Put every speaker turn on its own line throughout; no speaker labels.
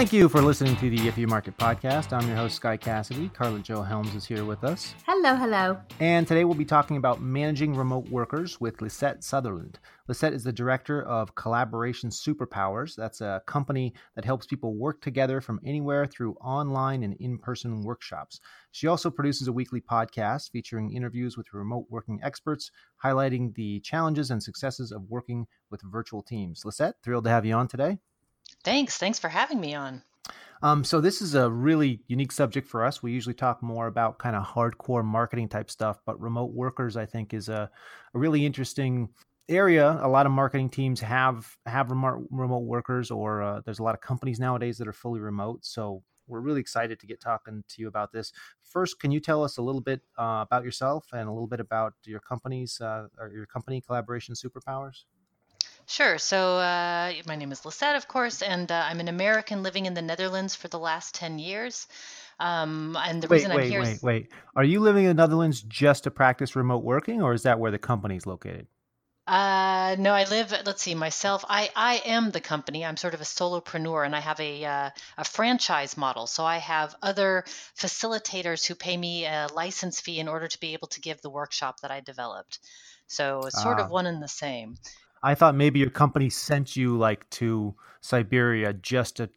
Thank you for listening to the If You Market podcast. I'm your host, Sky Cassidy. Karla Jo Helms is here with us.
Hello, hello.
And today we'll be talking about managing remote workers with Lisette Sutherland. Lisette is the director of Collaboration Superpowers. That's a company that helps people work together from anywhere through online and in person workshops. She also produces a weekly podcast featuring interviews with remote working experts, highlighting the challenges and successes of working with virtual teams. Lisette, thrilled to have you on today.
Thanks. Thanks for having me on.
Um, so this is a really unique subject for us. We usually talk more about kind of hardcore marketing type stuff, but remote workers, I think, is a, a really interesting area. A lot of marketing teams have have remote remote workers, or uh, there's a lot of companies nowadays that are fully remote. So we're really excited to get talking to you about this. First, can you tell us a little bit uh, about yourself and a little bit about your company's uh, or your company collaboration superpowers?
Sure. So, uh, my name is Lisette, of course, and uh, I'm an American living in the Netherlands for the last 10 years. Um, and the
wait,
reason
wait,
I'm here
wait,
is
wait. Are you living in the Netherlands just to practice remote working, or is that where the company is located?
Uh, no, I live. Let's see, myself. I I am the company. I'm sort of a solopreneur, and I have a uh, a franchise model. So I have other facilitators who pay me a license fee in order to be able to give the workshop that I developed. So it's sort
Ah.
of one and the same.
I thought maybe your company sent you like to Siberia just to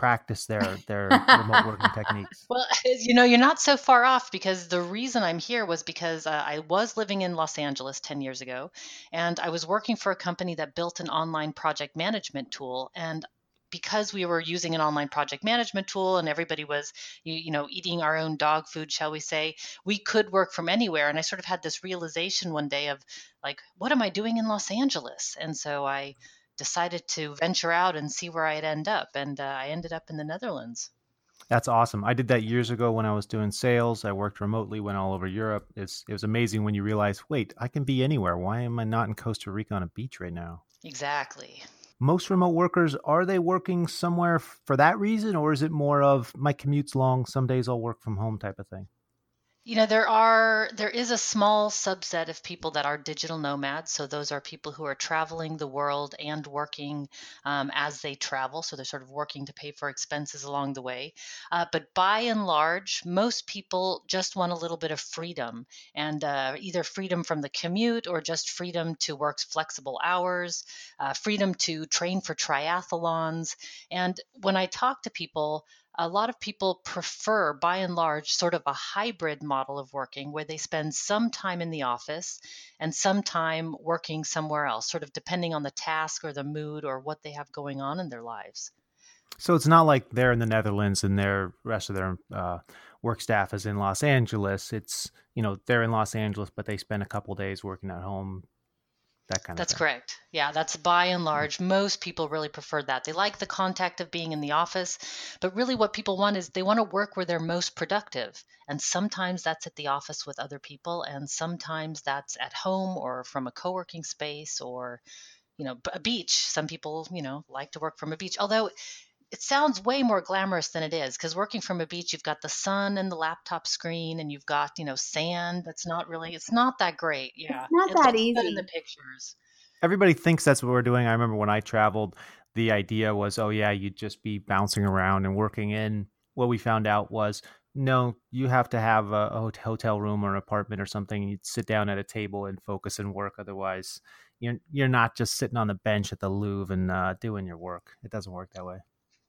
practice their their remote working techniques.
Well, you know, you're not so far off because the reason I'm here was because uh, I was living in Los Angeles 10 years ago and I was working for a company that built an online project management tool. And because we were using an online project management tool and everybody was you, you know eating our own dog food shall we say we could work from anywhere and i sort of had this realization one day of like what am i doing in los angeles and so i decided to venture out and see where i'd end up and uh, i ended up in the netherlands
That's awesome. I did that years ago when I was doing sales. I worked remotely, went all over Europe. It's it was amazing when you realize, wait, I can be anywhere. Why am I not in Costa Rica on a beach right now?
exactly
Most remote workers are they working somewhere for that reason, or is it more of my commute's long, some days I'll work from home type of thing?
You know, there are there is a small subset of people that are digital nomads. So those are people who are traveling the world and working um, as they travel. So they're sort of working to pay for expenses along the way. Uh, but by and large, most people just want a little bit of freedom, and uh, either freedom from the commute or just freedom to work flexible hours, uh, freedom to train for triathlons. And when I talk to people, a lot of people prefer, by and large, sort of a hybrid model of working where they spend some time in the office and some time working somewhere else, sort of depending on the task or the mood or what they have going on in their lives.
So it's not like they're in the Netherlands and their rest of their uh, work staff is in Los Angeles. It's you know they're in Los Angeles, but they spend a couple days working at home. That kind
That's
of thing.
correct. Yeah, that's by and large. Most people really prefer that. They like the contact of being in the office, but really what people want is they want to work where they're most productive. And sometimes that's at the office with other people, and sometimes that's at home or from a co working space or, you know, a beach. Some people, you know, like to work from a beach. Although it sounds way more glamorous than it is because working from a beach, you've got the sun and the laptop screen, and you've got, you know, sand. That's not really, it's not that great. Yeah.
not
it
that
looks good in the pictures.
Everybody thinks that's what we're doing. I remember when I traveled, the idea was, oh yeah, you'd just be bouncing around and working in. What we found out was, no, you have to have a, a hotel room or an apartment or something. You'd sit down at a table and focus and work. Otherwise, you're you're not just sitting on the bench at the Louvre and uh, doing your work. It doesn't work that way.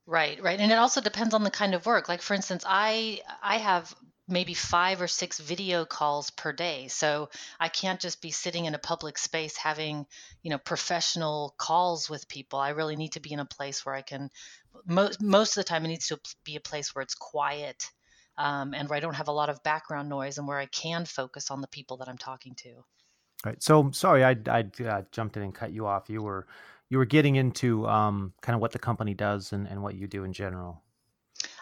Right, right. And it also depends on the kind of work. Like for instance, I I have maybe 5 or 6 video calls per day. So I can't just be sitting in a public space having, you know, professional calls with people. I really need to be in a place where I can most most of the time it needs to be a place where it's quiet. Um, and where I don't have a lot of background noise and where I can focus on the people that I'm talking to.
Right. So sorry, I I uh, jumped in and cut you off. You were you were getting into um, kind of what the company does and, and what you do in general.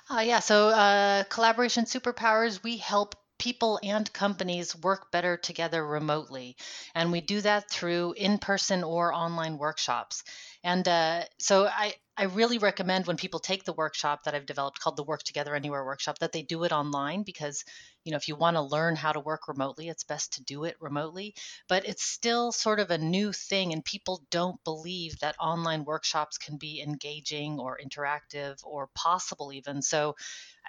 Uh, yeah, so uh, Collaboration Superpowers, we help people and companies work better together remotely. And we do that through in person or online workshops. And uh, so I, I really recommend when people take the workshop that I've developed called the Work Together Anywhere workshop that they do it online because, you know, if you want to learn how to work remotely, it's best to do it remotely. But it's still sort of a new thing, and people don't believe that online workshops can be engaging or interactive or possible even. So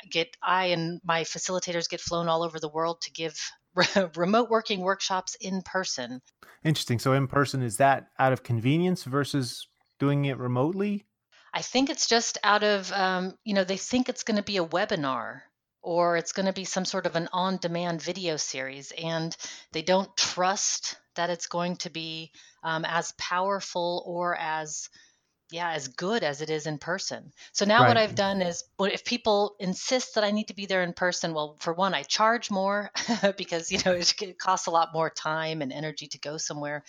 I get I and my facilitators get flown all over the world to give remote working workshops in person.
Interesting. So in person is that out of convenience versus doing it remotely?
I think it's just out of, um, you know, they think it's going to be a webinar or it's going to be some sort of an on demand video series, and they don't trust that it's going to be um, as powerful or as yeah as good as it is in person. So now right. what i've done is if people insist that i need to be there in person well for one i charge more because you know it costs a lot more time and energy to go somewhere.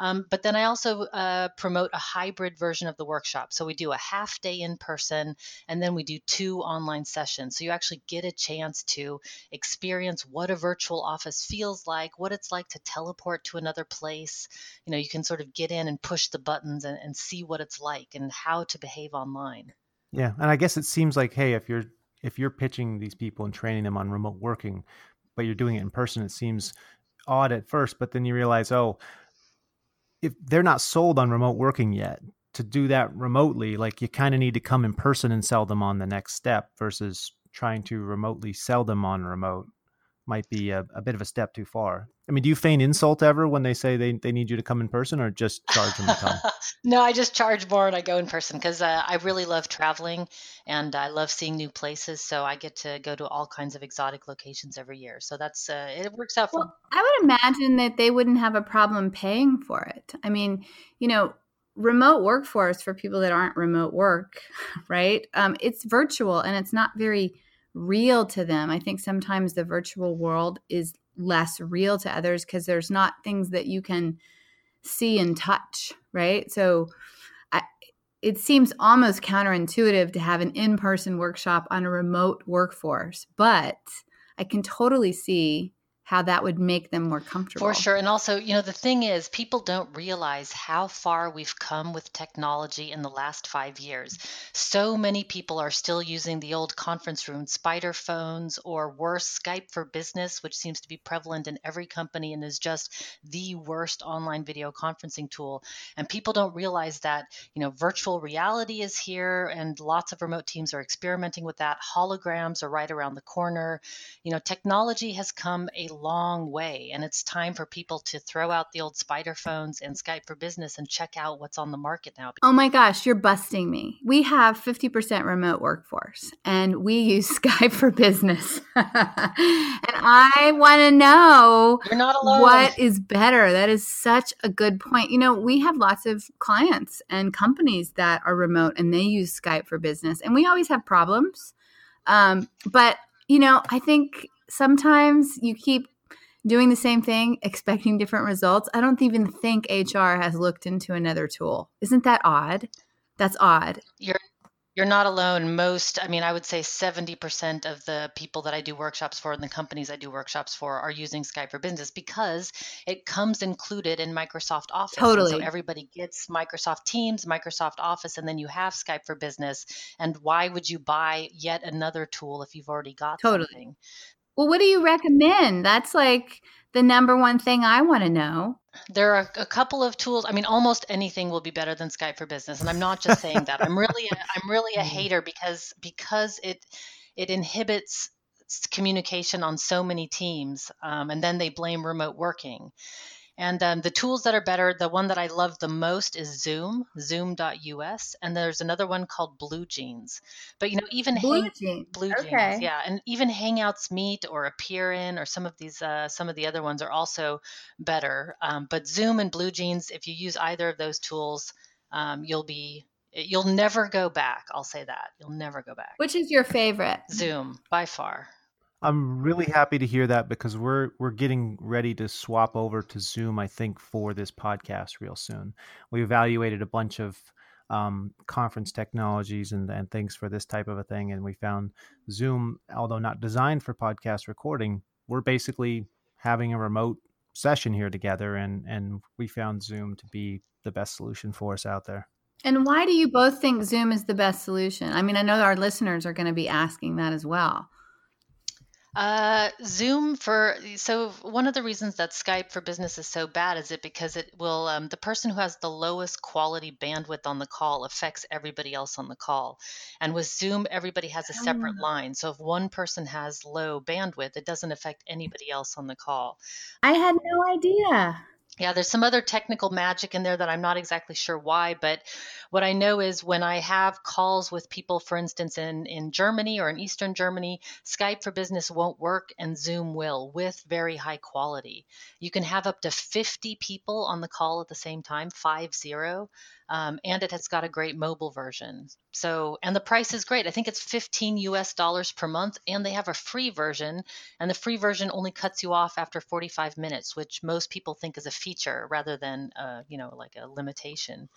Um, but then i also uh, promote a hybrid version of the workshop. So we do a half day in person and then we do two online sessions. So you actually get a chance to experience what a virtual office feels like what it's like to teleport to another place. You know you can sort of get in and push the buttons and, and see what it's like like and how to behave online.
Yeah, and I guess it seems like hey, if you're if you're pitching these people and training them on remote working, but you're doing it in person, it seems odd at first, but then you realize, oh, if they're not sold on remote working yet, to do that remotely, like you kind of need to come in person and sell them on the next step versus trying to remotely sell them on remote might be a, a, bit of a step too far. I mean, do you feign insult ever when they say they, they need you to come in person or just charge them to come?
no, I just charge more and I go in person because uh, I really love traveling and I love seeing new places. So I get to go to all kinds of exotic locations every year. So that's, uh, it works out for
well, I would imagine that they wouldn't have a problem paying for it. I mean, you know, remote workforce for people that aren't remote work, right? Um, it's virtual and it's not very real to them. I think sometimes the virtual world is less real to others because there's not things that you can see and touch, right? So it seems almost counterintuitive to have an in person workshop on a remote workforce, but I can totally see how that would make them more comfortable.
For sure. And also, you know, the thing is, people don't realize how far we've come with technology in the last five years. So many people are still using the old conference room, spider phones, or worse, Skype for Business, which seems to be prevalent in every company and is just the worst online video conferencing tool. And people don't realize that, you know, virtual reality is here and lots of remote teams are experimenting with that. Holograms are right around the corner. You know, technology has come a long way. And it's time for people to throw out the old spider phones and Skype for Business and check out what's on the market now.
Oh my gosh, you're busting me. We have 50% remote workforce and we use Skype for Business. and I want to know
you're not alone.
what is better. That is such a good point. You know, we have lots of clients and companies that are remote and they use Skype for Business, and we always have problems. Um, but you know, I think sometimes you keep doing the same thing, expecting different results. I don't even think HR has looked into another tool. Isn't that odd? That's odd.
You're you're not alone. Most, I mean, I would say 70% of the people that I do workshops for and the companies I do workshops for are using Skype for Business because it comes included in Microsoft Office.
Totally.
And so everybody gets Microsoft Teams, Microsoft Office, and then you have Skype for Business. And why would you buy yet another tool if you've already got totally. something?
Well, what do you recommend? That's like the number one thing I want to know.
There are a couple of tools. I mean, almost anything will be better than Skype for Business, and I'm not just saying that. I'm really, a, I'm really a mm. hater because because it it inhibits communication on so many teams, um, and then they blame remote working. And um, the tools that are better, the one that I love the most is Zoom, zoom.us. And there's another one called Blue Jeans. But, you know, even
Blue Hang- Jeans.
Blue okay. Jeans, yeah. And even Hangouts Meet or Appear In or some of these, uh, some of the other ones are also better. Um, but Zoom and Blue Jeans, if you use either of those tools, um, you'll be you'll never go back. I'll say that. You'll never go back.
Which is your favorite?
Zoom by far.
I'm really happy to hear that because we're we're getting ready to swap over to Zoom. I think for this podcast real soon. We evaluated a bunch of um, conference technologies and, and things for this type of a thing, and we found Zoom, although not designed for podcast recording, we're basically having a remote session here together, and and we found Zoom to be the best solution for us out there.
And why do you both think Zoom is the best solution? I mean, I know our listeners are going to be asking that as well.
Uh, Zoom for so one of the reasons that Skype for Business is so bad is it because it will um, the person who has the lowest quality bandwidth on the call affects everybody else on the call, and with Zoom everybody has a separate oh. line. So if one person has low bandwidth, it doesn't affect anybody else on the call.
I had no idea.
Yeah, there's some other technical magic in there that I'm not exactly sure why, but what I know is when I have calls with people, for instance, in, in Germany or in Eastern Germany, Skype for Business won't work and Zoom will with very high quality. You can have up to 50 people on the call at the same time, five zero um, and it has got a great mobile version. So, and the price is great. I think it's 15 US dollars per month, and they have a free version, and the free version only cuts you off after 45 minutes, which most people think is a feature rather than, uh, you know, like a limitation.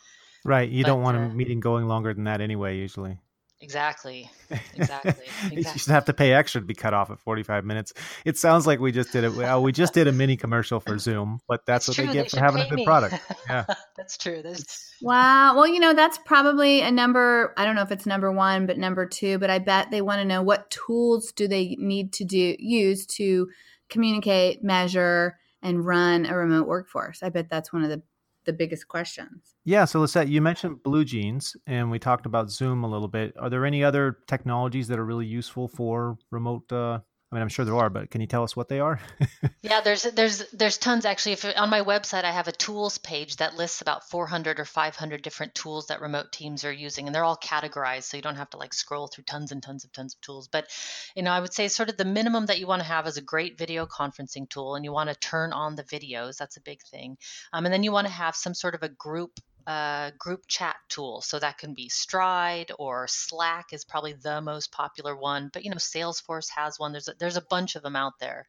Right. You but, don't want uh, a meeting going longer than that anyway, usually.
Exactly. Exactly. exactly. you
should have to pay extra to be cut off at 45 minutes. It sounds like we just did it. Well, we just did a mini commercial for Zoom, but that's, that's what true. they get they for having a good me. product. Yeah.
that's true. That's...
Wow. Well, you know, that's probably a number. I don't know if it's number one, but number two, but I bet they want to know what tools do they need to do use to communicate, measure, and run a remote workforce. I bet that's one of the the biggest questions.
Yeah. So, Lisette, you mentioned Blue Jeans and we talked about Zoom a little bit. Are there any other technologies that are really useful for remote uh, I mean, I'm sure there are, but can you tell us what they are?
yeah, there's there's there's tons actually. If on my website, I have a tools page that lists about 400 or 500 different tools that remote teams are using, and they're all categorized, so you don't have to like scroll through tons and tons of tons of tools. But you know, I would say sort of the minimum that you want to have is a great video conferencing tool, and you want to turn on the videos. That's a big thing, um, and then you want to have some sort of a group uh, group chat tool. So that can be Stride or Slack is probably the most popular one. But you know, Salesforce has one. There's a, there's a bunch of them out there.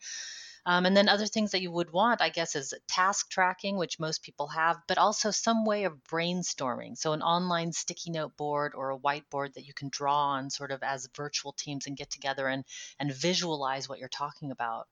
Um, and then other things that you would want, I guess, is task tracking, which most people have, but also some way of brainstorming. So an online sticky note board or a whiteboard that you can draw on sort of as virtual teams and get together and and visualize what you're talking about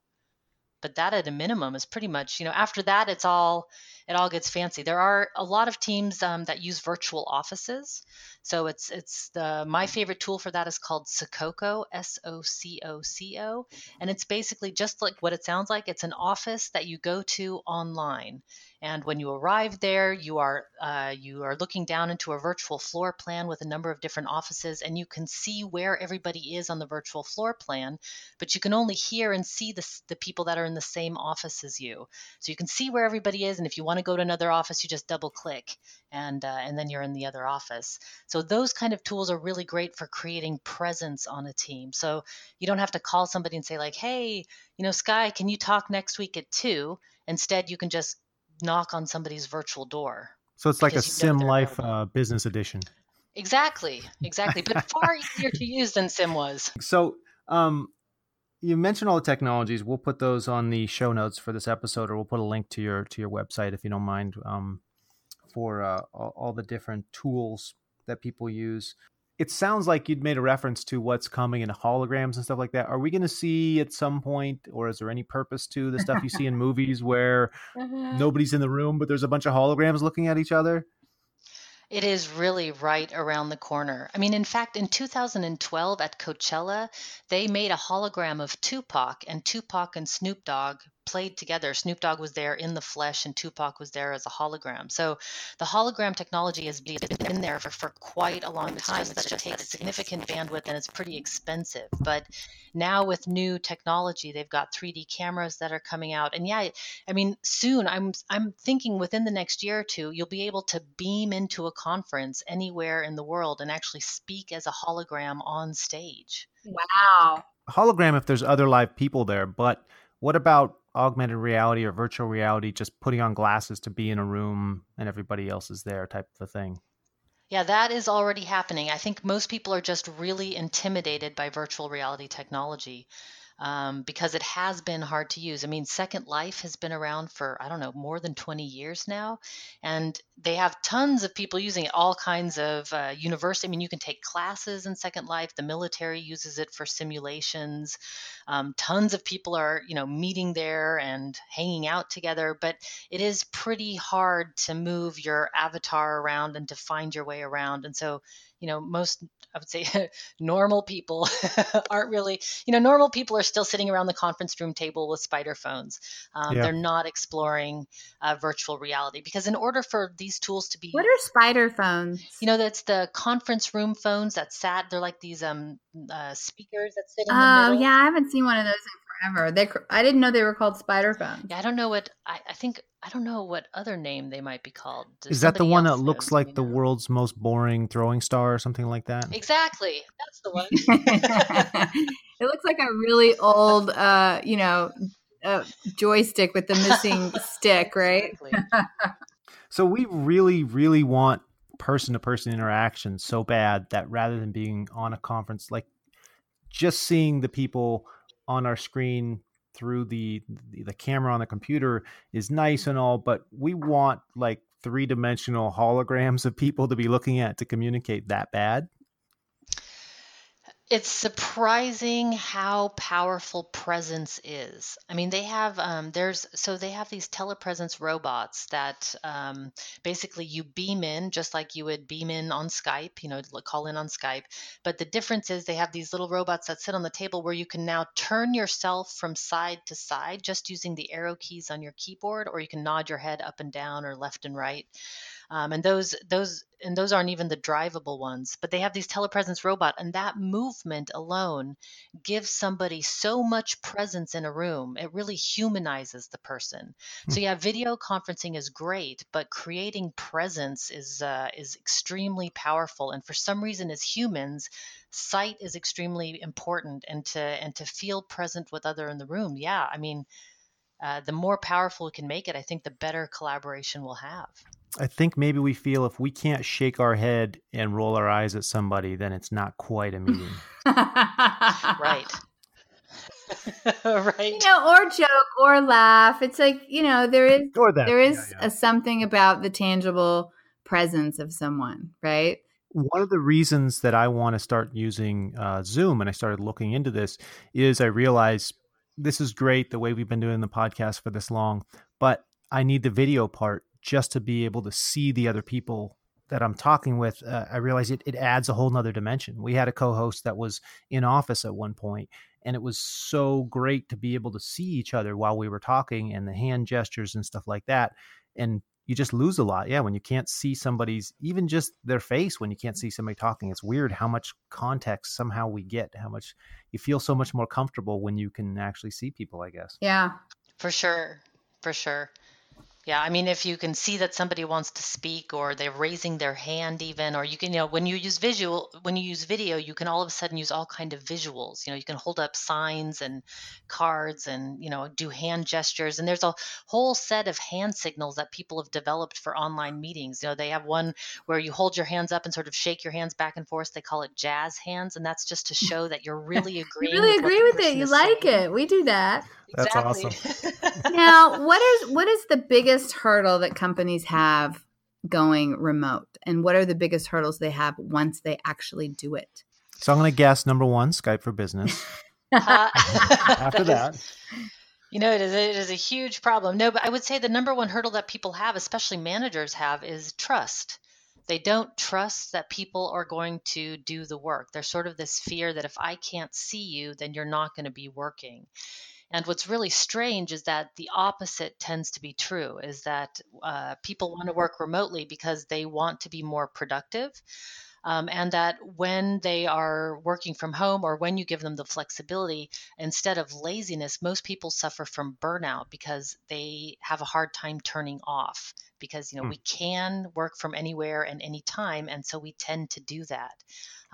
but that at a minimum is pretty much you know after that it's all it all gets fancy. There are a lot of teams um, that use virtual offices so it's it's the my favorite tool for that is called Sococo S O C O C O and it's basically just like what it sounds like it's an office that you go to online and when you arrive there, you are uh, you are looking down into a virtual floor plan with a number of different offices, and you can see where everybody is on the virtual floor plan. But you can only hear and see the, the people that are in the same office as you. So you can see where everybody is, and if you want to go to another office, you just double click, and uh, and then you're in the other office. So those kind of tools are really great for creating presence on a team. So you don't have to call somebody and say like, "Hey, you know, Sky, can you talk next week at 2?" Instead, you can just knock on somebody's virtual door.
So it's like a Sim Life uh, business edition.
Exactly, exactly, but far easier to use than Sim was.
So, um, you mentioned all the technologies. We'll put those on the show notes for this episode, or we'll put a link to your to your website if you don't mind, um, for uh, all, all the different tools that people use it sounds like you'd made a reference to what's coming in holograms and stuff like that. Are we going to see at some point, or is there any purpose to the stuff you see in movies where uh-huh. nobody's in the room, but there's a bunch of holograms looking at each other?
It is really right around the corner. I mean, in fact, in 2012 at Coachella, they made a hologram of Tupac, and Tupac and Snoop Dogg played together. Snoop Dogg was there in the flesh, and Tupac was there as a hologram. So the hologram technology has been there for, for quite a long time. It's just takes significant bandwidth and it's pretty expensive. But now with new technology, they've got 3D cameras that are coming out. And yeah, I mean, soon I'm I'm thinking within the next year or two, you'll be able to beam into a conference anywhere in the world and actually speak as a hologram on stage.
Wow.
Hologram if there's other live people there, but what about augmented reality or virtual reality, just putting on glasses to be in a room and everybody else is there type of a thing.
Yeah, that is already happening. I think most people are just really intimidated by virtual reality technology. Um, because it has been hard to use. I mean, Second Life has been around for, I don't know, more than 20 years now. And they have tons of people using it, all kinds of uh, university. I mean, you can take classes in Second Life. The military uses it for simulations. Um, tons of people are, you know, meeting there and hanging out together. But it is pretty hard to move your avatar around and to find your way around. And so, you know, most I would say normal people aren't really, you know, normal people are still sitting around the conference room table with spider phones. Um, yeah. They're not exploring uh, virtual reality because in order for these tools to be,
what are spider phones?
You know, that's the conference room phones that sat. They're like these um uh, speakers that sit in the
oh,
middle.
Oh yeah, I haven't seen one of those in forever. They, I didn't know they were called spider phones.
Yeah, I don't know what I, I think I don't know what other name they might be called.
Does Is that the one that looks like the know? world's most boring throwing star or something like that?
Exactly. That's the one.
it looks like a really old, uh, you know, uh, joystick with the missing stick, right?
so we really, really want person to person interaction so bad that rather than being on a conference, like just seeing the people on our screen through the the camera on the computer is nice and all, but we want like three dimensional holograms of people to be looking at to communicate that bad
it's surprising how powerful presence is. I mean, they have um, there's so they have these telepresence robots that um, basically you beam in just like you would beam in on Skype, you know, call in on Skype. But the difference is they have these little robots that sit on the table where you can now turn yourself from side to side just using the arrow keys on your keyboard, or you can nod your head up and down or left and right. Um, and those those and those aren't even the drivable ones but they have these telepresence robot and that movement alone gives somebody so much presence in a room. It really humanizes the person. So hmm. yeah video conferencing is great but creating presence is uh, is extremely powerful and for some reason as humans sight is extremely important and to and to feel present with other in the room. Yeah i mean uh, the more powerful we can make it i think the better collaboration we'll have
I think maybe we feel if we can't shake our head and roll our eyes at somebody, then it's not quite a meeting.
right. right.
You know, or joke or laugh. It's like, you know, there is there is yeah, yeah. A, something about the tangible presence of someone, right?
One of the reasons that I want to start using uh, Zoom and I started looking into this is I realized this is great the way we've been doing the podcast for this long, but I need the video part just to be able to see the other people that I'm talking with, uh, I realize it, it adds a whole nother dimension. We had a co-host that was in office at one point, and it was so great to be able to see each other while we were talking and the hand gestures and stuff like that. And you just lose a lot. Yeah, when you can't see somebody's even just their face when you can't see somebody talking. It's weird how much context somehow we get, how much you feel so much more comfortable when you can actually see people, I guess.
Yeah.
For sure. For sure. Yeah, I mean, if you can see that somebody wants to speak or they're raising their hand even, or you can, you know, when you use visual, when you use video, you can all of a sudden use all kind of visuals. You know, you can hold up signs and cards and, you know, do hand gestures. And there's a whole set of hand signals that people have developed for online meetings. You know, they have one where you hold your hands up and sort of shake your hands back and forth. They call it jazz hands. And that's just to show that you're really agreeing.
you really
with
agree with it. You like saying. it. We do that.
That's awesome.
now, what is what is the biggest hurdle that companies have going remote, and what are the biggest hurdles they have once they actually do it?
So I'm going to guess number one, Skype for Business. Uh, After that.
You know, it is, it is a huge problem. No, but I would say the number one hurdle that people have, especially managers have, is trust. They don't trust that people are going to do the work. There's sort of this fear that if I can't see you, then you're not going to be working. And what's really strange is that the opposite tends to be true is that uh, people want to work remotely because they want to be more productive. Um, and that when they are working from home or when you give them the flexibility, instead of laziness, most people suffer from burnout because they have a hard time turning off because you know mm. we can work from anywhere and anytime, and so we tend to do that.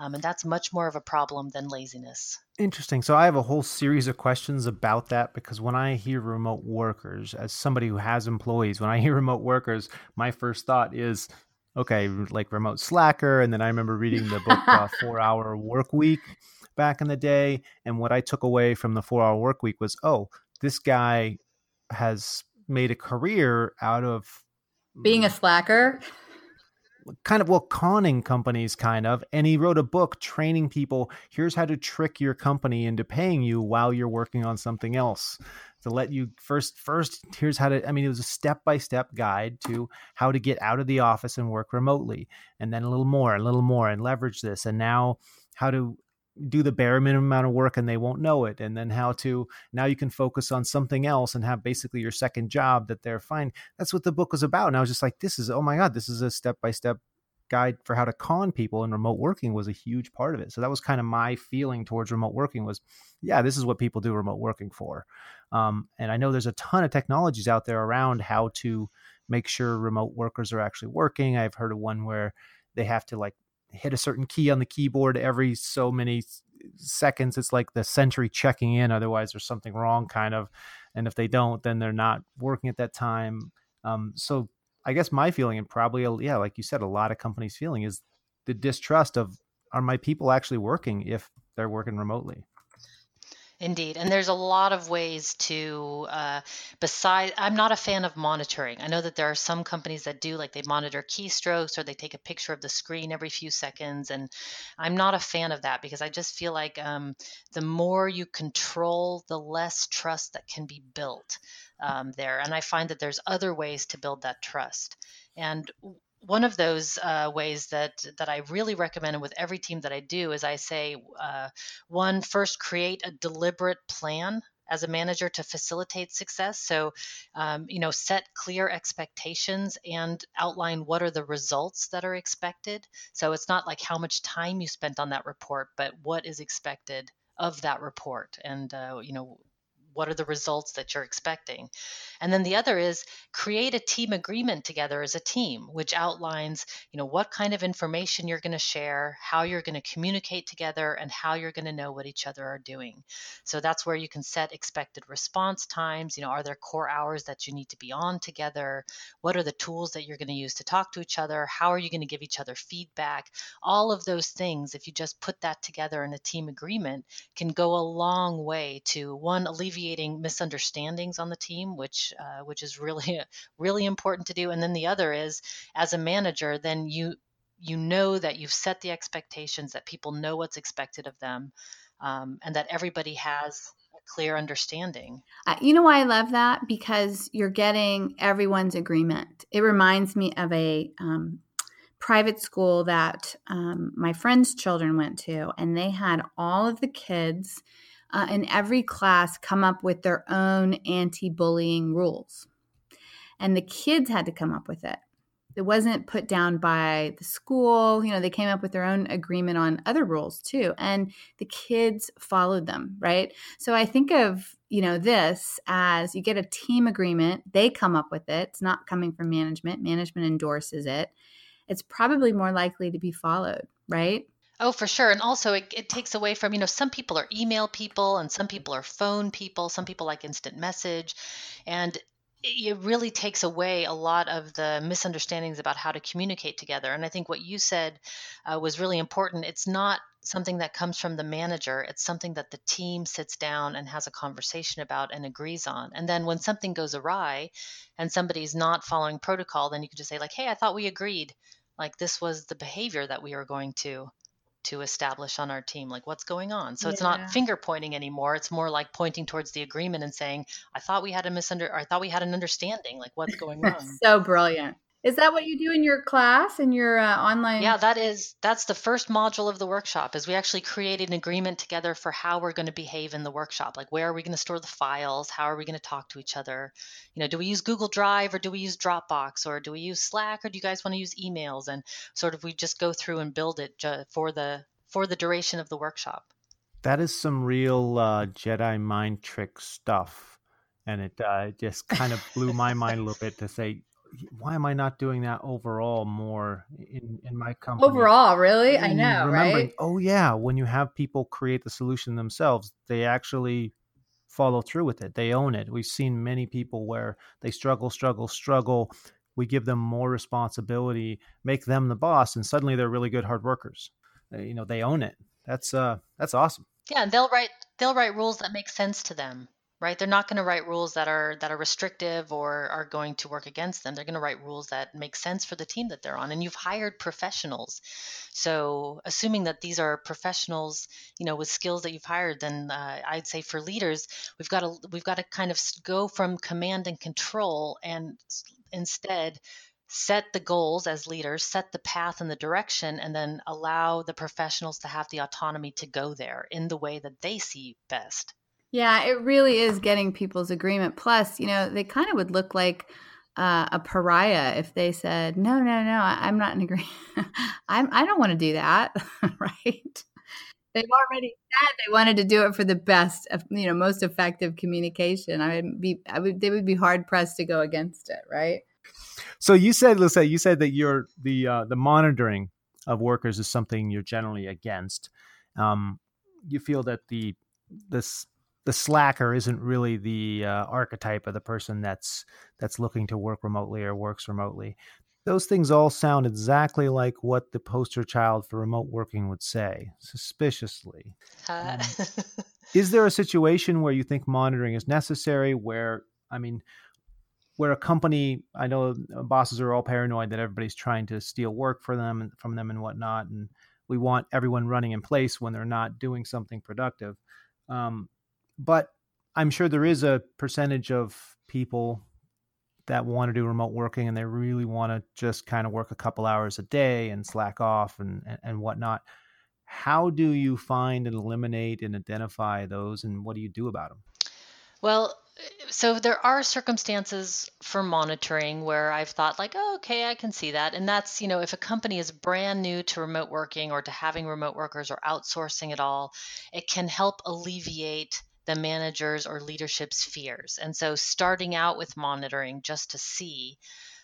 Um, and that's much more of a problem than laziness.
Interesting. So I have a whole series of questions about that because when I hear remote workers, as somebody who has employees, when I hear remote workers, my first thought is okay, like remote slacker. And then I remember reading the book uh, Four Hour Work Week back in the day. And what I took away from the Four Hour Work Week was, oh, this guy has made a career out of
being a mm. slacker?
Kind of well conning companies kind of. And he wrote a book training people. Here's how to trick your company into paying you while you're working on something else. To let you first first here's how to i mean it was a step by step guide to how to get out of the office and work remotely. And then a little more a little more and leverage this. And now how to do the bare minimum amount of work and they won't know it and then how to now you can focus on something else and have basically your second job that they're fine. That's what the book was about and i was just like this is oh my god this is a step by step guide for how to con people and remote working was a huge part of it. So that was kind of my feeling towards remote working was yeah this is what people do remote working for. Um, and i know there's a ton of technologies out there around how to make sure remote workers are actually working. I've heard of one where they have to like hit a certain key on the keyboard every so many seconds it's like the sentry checking in otherwise there's something wrong kind of and if they don't then they're not working at that time. Um, so i guess my feeling and probably yeah like you said a lot of companies feeling is the distrust of are my people actually working if they're working remotely
Indeed. And there's a lot of ways to, uh, beside, I'm not a fan of monitoring. I know that there are some companies that do, like they monitor keystrokes or they take a picture of the screen every few seconds. And I'm not a fan of that because I just feel like um, the more you control, the less trust that can be built um, there. And I find that there's other ways to build that trust. And one of those uh, ways that that I really recommend with every team that I do is I say uh, one first create a deliberate plan as a manager to facilitate success. So, um, you know, set clear expectations and outline what are the results that are expected. So it's not like how much time you spent on that report, but what is expected of that report and uh, you know what are the results that you're expecting? And then the other is create a team agreement together as a team, which outlines, you know, what kind of information you're going to share, how you're going to communicate together, and how you're going to know what each other are doing. So that's where you can set expected response times. You know, are there core hours that you need to be on together? What are the tools that you're going to use to talk to each other? How are you going to give each other feedback? All of those things, if you just put that together in a team agreement, can go a long way to one, alleviate alleviating misunderstandings on the team, which uh, which is really really important to do. And then the other is, as a manager, then you you know that you've set the expectations that people know what's expected of them, um, and that everybody has a clear understanding.
You know why I love that because you're getting everyone's agreement. It reminds me of a um, private school that um, my friend's children went to, and they had all of the kids uh, in every class come up with their own anti bullying rules. And the kids had to come up with it. It wasn't put down by the school. You know, they came up with their own agreement on other rules too. And the kids followed them, right? So I think of, you know, this as you get a team agreement, they come up with it. It's not coming from management, management endorses it. It's probably more likely to be followed, right?
Oh, for sure. And also, it, it takes away from, you know, some people are email people and some people are phone people. Some people like instant message. And it really takes away a lot of the misunderstandings about how to communicate together. And I think what you said uh, was really important. It's not something that comes from the manager, it's something that the team sits down and has a conversation about and agrees on. And then when something goes awry and somebody's not following protocol, then you can just say, like, hey, I thought we agreed. Like, this was the behavior that we were going to to establish on our team like what's going on. So yeah. it's not finger pointing anymore. It's more like pointing towards the agreement and saying i thought we had a misunder i thought we had an understanding like what's going on.
so brilliant is that what you do in your class in your uh, online?
Yeah, that is that's the first module of the workshop. Is we actually created an agreement together for how we're going to behave in the workshop. Like where are we going to store the files? How are we going to talk to each other? You know, do we use Google Drive or do we use Dropbox or do we use Slack or do you guys want to use emails? And sort of we just go through and build it for the for the duration of the workshop.
That is some real uh, Jedi mind trick stuff, and it uh, just kind of blew my mind a little bit to say why am I not doing that overall more in, in my company?
Overall, really? And I know, right?
Oh yeah, when you have people create the solution themselves, they actually follow through with it. They own it. We've seen many people where they struggle, struggle, struggle, we give them more responsibility, make them the boss, and suddenly they're really good hard workers. You know, they own it. That's uh, that's awesome.
Yeah, they'll write they'll write rules that make sense to them right? They're not going to write rules that are that are restrictive or are going to work against them. They're going to write rules that make sense for the team that they're on and you've hired professionals. So assuming that these are professionals you know with skills that you've hired then uh, i'd say for leaders we've got to we've got to kind of go from command and control and instead set the goals as leaders, set the path and the direction, and then allow the professionals to have the autonomy to go there in the way that they see best.
Yeah, it really is getting people's agreement. Plus, you know, they kind of would look like uh, a pariah if they said, "No, no, no, I, am not in agreement. I'm I don't want to do that." right? They've already said they wanted to do it for the best, you know, most effective communication. I would be, I would, they would be hard pressed to go against it, right?
So you said, Lisa, you said that you're the uh, the monitoring of workers is something you're generally against. Um, you feel that the this the slacker isn't really the uh, archetype of the person that's that's looking to work remotely or works remotely. Those things all sound exactly like what the poster child for remote working would say, suspiciously. Uh. Um, is there a situation where you think monitoring is necessary? Where I mean, where a company, I know uh, bosses are all paranoid that everybody's trying to steal work for them and from them and whatnot, and we want everyone running in place when they're not doing something productive. Um, but I'm sure there is a percentage of people that want to do remote working and they really want to just kind of work a couple hours a day and slack off and, and, and whatnot. How do you find and eliminate and identify those and what do you do about them?
Well, so there are circumstances for monitoring where I've thought like, oh, okay, I can see that. And that's, you know, if a company is brand new to remote working or to having remote workers or outsourcing it all, it can help alleviate the manager's or leadership's fears. And so starting out with monitoring just to see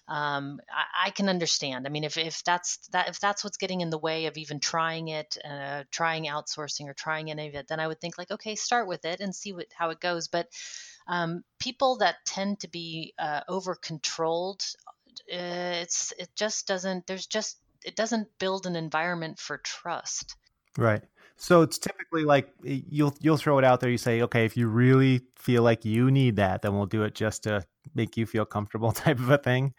um, I, I, can understand. I mean, if, if that's that if that's what's getting in the way of even trying it, uh, trying outsourcing or trying any of it, then I would think like, okay, start with it and see what how it goes. But um, people that tend to be uh, over controlled, uh, it's it just doesn't. There's just it doesn't build an environment for trust.
Right. So it's typically like eh, you'll you'll throw it out there. You say, okay, if you really feel like you need that, then we'll do it just to make you feel comfortable, type of a thing.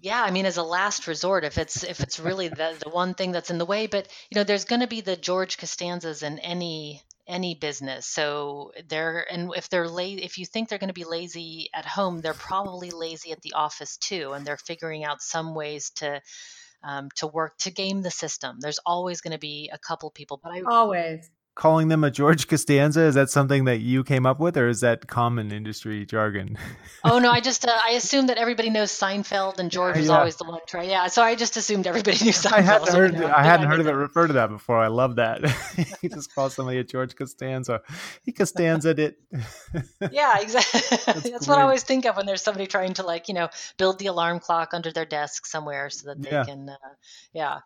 Yeah, I mean, as a last resort, if it's if it's really the the one thing that's in the way, but you know, there's going to be the George Costanzas in any any business. So they're and if they're lazy, if you think they're going to be lazy at home, they're probably lazy at the office too, and they're figuring out some ways to um, to work to game the system. There's always going to be a couple people, but I
always
calling them a George Costanza? Is that something that you came up with, or is that common industry jargon?
oh no, I just uh, I assumed that everybody knows Seinfeld and George was yeah. always the one. Try, yeah, so I just assumed everybody knew Seinfeld. I
hadn't heard, so I hadn't heard of it referred to that before. I love that. he just calls somebody a George Costanza. He Costanza'd it.
yeah, exactly. That's, That's what I always think of when there's somebody trying to like you know build the alarm clock under their desk somewhere so that they yeah. can, uh, yeah.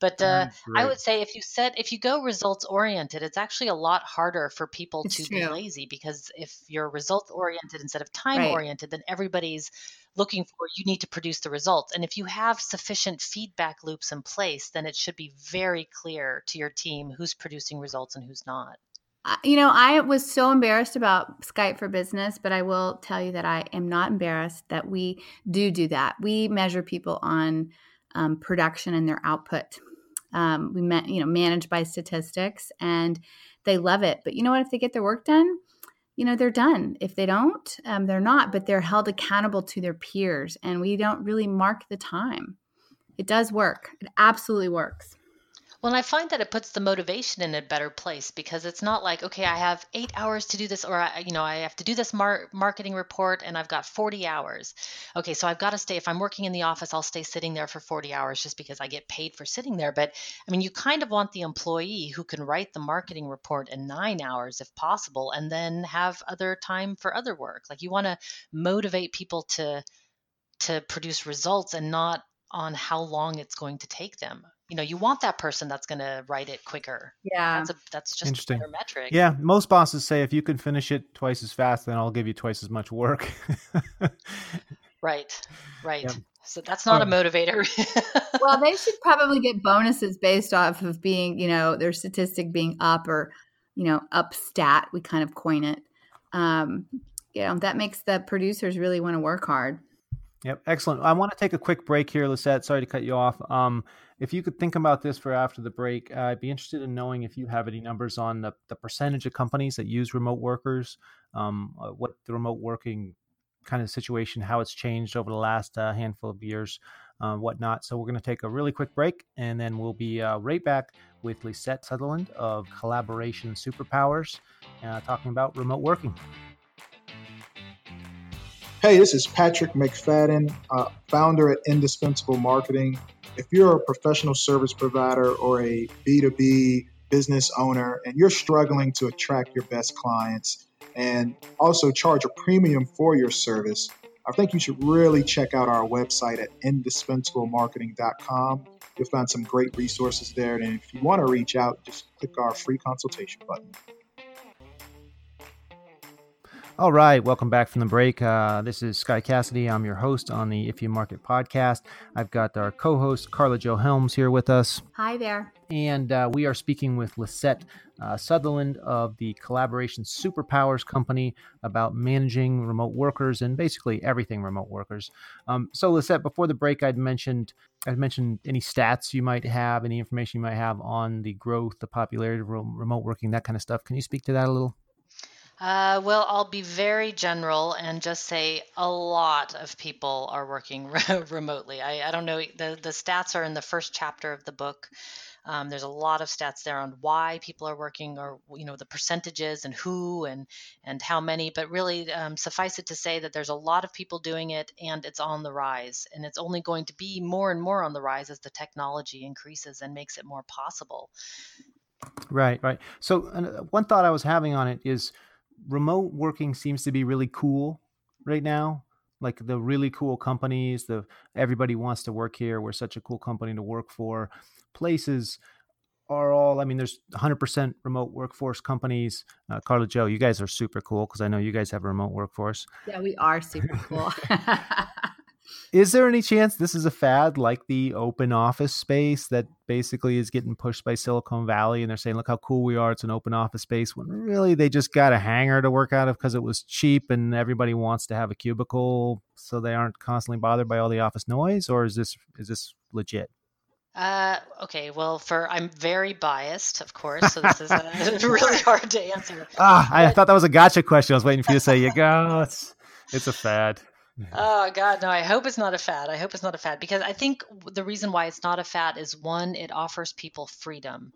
But uh, I would say if you set if you go results oriented, it's actually a lot harder for people it's to true. be lazy because if you're results oriented instead of time right. oriented, then everybody's looking for you need to produce the results. And if you have sufficient feedback loops in place, then it should be very clear to your team who's producing results and who's not.
You know, I was so embarrassed about Skype for Business, but I will tell you that I am not embarrassed that we do do that. We measure people on um, production and their output. Um, we met, you know, managed by statistics and they love it. But you know what? If they get their work done, you know, they're done. If they don't, um, they're not, but they're held accountable to their peers. And we don't really mark the time. It does work. It absolutely works.
Well, and I find that it puts the motivation in a better place because it's not like, okay, I have eight hours to do this, or I, you know, I have to do this mar- marketing report, and I've got forty hours. Okay, so I've got to stay. If I'm working in the office, I'll stay sitting there for forty hours just because I get paid for sitting there. But I mean, you kind of want the employee who can write the marketing report in nine hours, if possible, and then have other time for other work. Like you want to motivate people to to produce results and not on how long it's going to take them you know you want that person that's going to write it quicker
yeah
that's, a, that's just Interesting. a better metric
yeah most bosses say if you can finish it twice as fast then i'll give you twice as much work
right right yeah. So that's not a motivator.
well, they should probably get bonuses based off of being, you know, their statistic being up or, you know, up stat. We kind of coin it. Um, you know, that makes the producers really want to work hard.
Yep, excellent. I want to take a quick break here, Lisette. Sorry to cut you off. Um, if you could think about this for after the break, uh, I'd be interested in knowing if you have any numbers on the, the percentage of companies that use remote workers, um, uh, what the remote working kind of situation, how it's changed over the last uh, handful of years, uh, whatnot. So we're going to take a really quick break, and then we'll be uh, right back with Lisette Sutherland of Collaboration Superpowers, uh, talking about remote working.
Hey, this is Patrick McFadden, uh, founder at Indispensable Marketing. If you're a professional service provider or a B2B business owner and you're struggling to attract your best clients and also charge a premium for your service, I think you should really check out our website at indispensablemarketing.com. You'll find some great resources there. And if you want to reach out, just click our free consultation button.
All right, welcome back from the break. Uh, this is Sky Cassidy. I'm your host on the If You Market podcast. I've got our co host, Karla Jo Helms, here with us.
Hi there.
And uh, we are speaking with Lisette uh, Sutherland of the Collaboration Superpowers Company about managing remote workers and basically everything remote workers. Um, so, Lisette, before the break, I'd mentioned I'd mentioned any stats you might have, any information you might have on the growth, the popularity of remote working, that kind of stuff. Can you speak to that a little?
Uh, well, I'll be very general and just say a lot of people are working re- remotely. I, I, don't know, the, the stats are in the first chapter of the book. Um, there's a lot of stats there on why people are working or, you know, the percentages and who and, and how many, but really um, suffice it to say that there's a lot of people doing it and it's on the rise. And it's only going to be more and more on the rise as the technology increases and makes it more possible.
Right, right. So, one thought I was having on it is, remote working seems to be really cool right now. Like the really cool companies the everybody wants to work here. We're such a cool company to work for. Places are all i mean there's 100% remote workforce companies. Uh, karla jo you guys are super cool because i know you guys have a remote workforce.
Yeah we are super cool
is there any chance this is a fad like the open office space that basically is getting pushed by Silicon Valley and they're saying, look how cool we are. It's an open office space when really they just got a hangar to work out of because it was cheap and everybody wants to have a cubicle so they aren't constantly bothered by all the office noise? Or is this, is this legit?
Uh, okay, well, for I'm very biased, of course, so this is uh, really hard to answer.
Ah, I thought that was a gotcha question. I was waiting for you to say, "You go, it's it's a fad."
oh god no i hope it's not a fad. I hope it's not a fad because i think the reason why it's not a fad is one it offers people freedom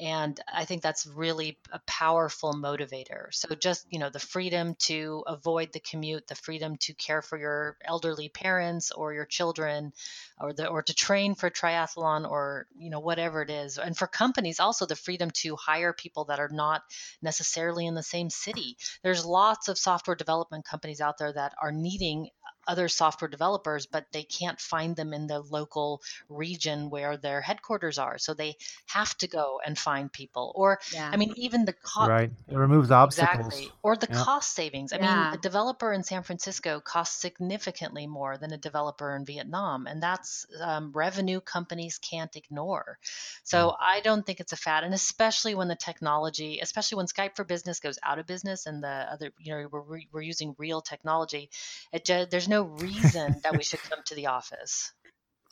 and i think that's really a powerful motivator. So just you know the freedom to avoid the commute the freedom to care for your elderly parents or your children or the or to train for triathlon or you know whatever it is. And for companies also the freedom to hire people that are not necessarily in the same city. There's lots of software development companies out there that are needing other software developers, but they can't find them in the local region where their headquarters are. So they have to go and find people. Or, yeah. I mean, even the
cost. Right. It removes obstacles.
Exactly. Or the cost savings. I yeah. mean, a developer in San Francisco costs significantly more than a developer in Vietnam. And that's um, revenue companies can't ignore. So mm. I don't think it's a fad. And especially when the technology, especially when Skype for Business goes out of business and the other, you know, we're, we're using real technology, it, there's no no reason that we should come to the office.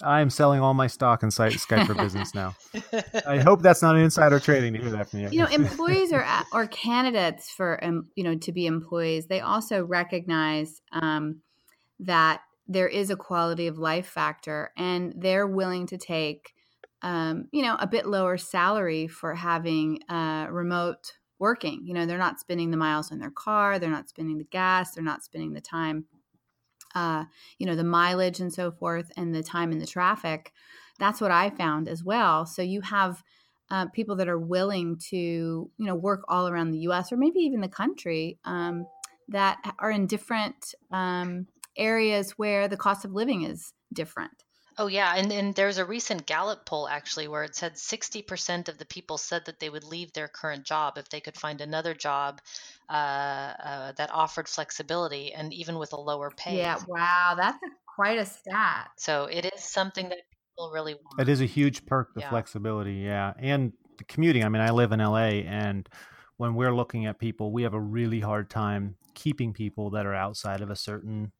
I'm selling all my stock in Skype for Business now. I hope that's not an insider trading to hear that from you.
You know, employees or or candidates for um, you know to be employees, they also recognize um, that there is a quality of life factor, and they're willing to take um, you know a bit lower salary for having uh, remote working. You know, they're not spending the miles in their car, they're not spending the gas, they're not spending the time uh, you know, the mileage and so forth and the time in the traffic. That's what I found as well. So you have uh, people that are willing to, you know, work all around the U.S. or maybe even the country um, that are in different um, areas where the cost of living is different.
Oh yeah, and and there's a recent Gallup poll actually where it said 60% of the people said that they would leave their current job if they could find another job uh, uh, that offered flexibility and even with a lower pay.
Yeah, wow, that's a quite a stat.
So it is something that people really want.
It is a huge perk, the
Yeah.
flexibility, yeah, and the commuting. I mean, I live in LA, and when we're looking at people, we have a really hard time keeping people that are outside of a certain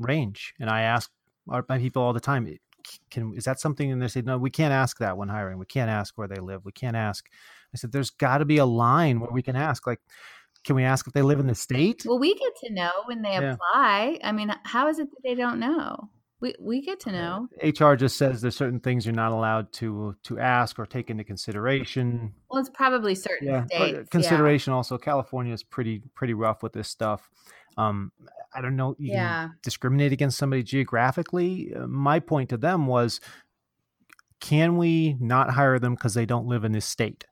range. And I ask our, my people all the time, "Can is that something?" And they say, "No, we can't ask that when hiring. We can't ask where they live. We can't ask." I said, "There's got to be a line where we can ask, like." Can we ask if they live in the state?
Well, we get to know when they
Yeah.
apply. I mean, how is it that they don't know? We we get to know.
HR just says there's certain things you're not allowed to to ask or take into consideration.
Well, it's probably certain
yeah, but uh,
states. yeah.
consideration also. California is pretty pretty rough with this stuff. Um, I don't know. You
Yeah.
can discriminate against somebody geographically. Uh, my point to them was, can we not hire them because they don't live in this state?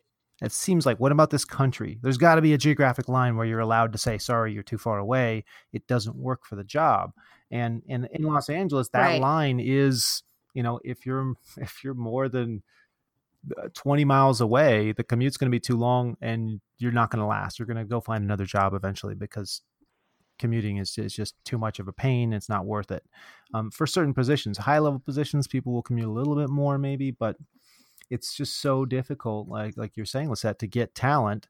It seems like what about this country? There's got to be a geographic line where you're allowed to say, "Sorry, you're too far away. It doesn't work for the job." And and in Los Angeles, that
Right.
line is, you know, if you're if you're more than uh, 20 miles away, the commute's going to be too long and you're not going to last. You're going to go find another job eventually because commuting is, is just too much of a pain. It's not worth it. Um, for certain positions, high level positions, people will commute a little bit more maybe, but it's just so difficult. Like, like you're saying, Lisette, to get talent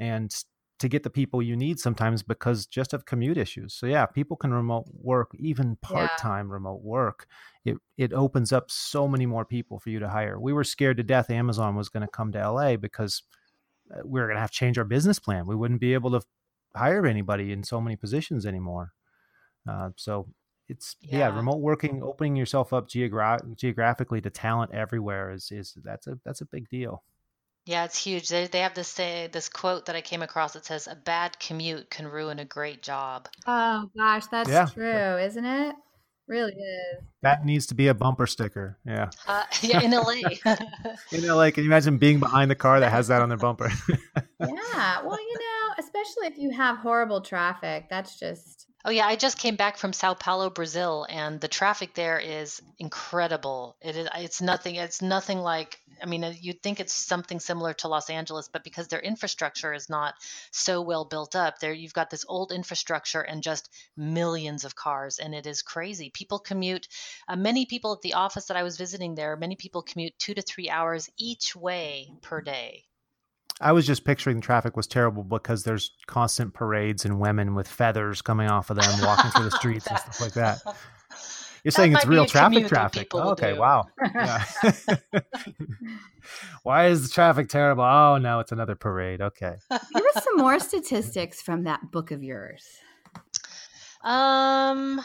and to get the people you need sometimes because just of commute issues. So yeah, people can remote work, even part-time remote work. It it opens up so many more people for you to hire. We were scared to death Amazon was going to come to LA because uh, we were going to have to change our business plan. We wouldn't be able to hire anybody in so many positions anymore. Uh, so it's yeah.
Yeah.
remote working, opening yourself up geogra- geographically to talent everywhere is is that's a that's a big deal.
Yeah, it's huge. They, they have this say, this quote that I came across that says, "A bad commute can ruin a great job."
Oh gosh, that's
Yeah.
true, isn't it? Really is.
That needs to be a bumper sticker. Yeah.
Uh, yeah, in LA.
You know, like, can you imagine being behind the car that has that on their bumper?
Yeah. Well, you know, especially if you have horrible traffic, that's just
Oh yeah, I just came back from Sao Paulo, Brazil, and the traffic there is incredible. It is it's nothing it's nothing like I mean uh, you'd think it's something similar to Los Angeles, but because their infrastructure is not so well built up, there you've got this old infrastructure and just millions of cars and it is crazy. People commute uh, many people at the office that I was visiting there, many people commute 2 to 3 hours each way per day.
I was just picturing traffic was terrible because there's constant parades and women with feathers coming off of them walking through the streets and stuff like that. You're
That
saying it's real traffic traffic.
people will
okay,
do.
wow. Yeah. Why is the traffic terrible? Oh no, it's another parade. Okay.
Give us some more statistics from that book of yours.
Um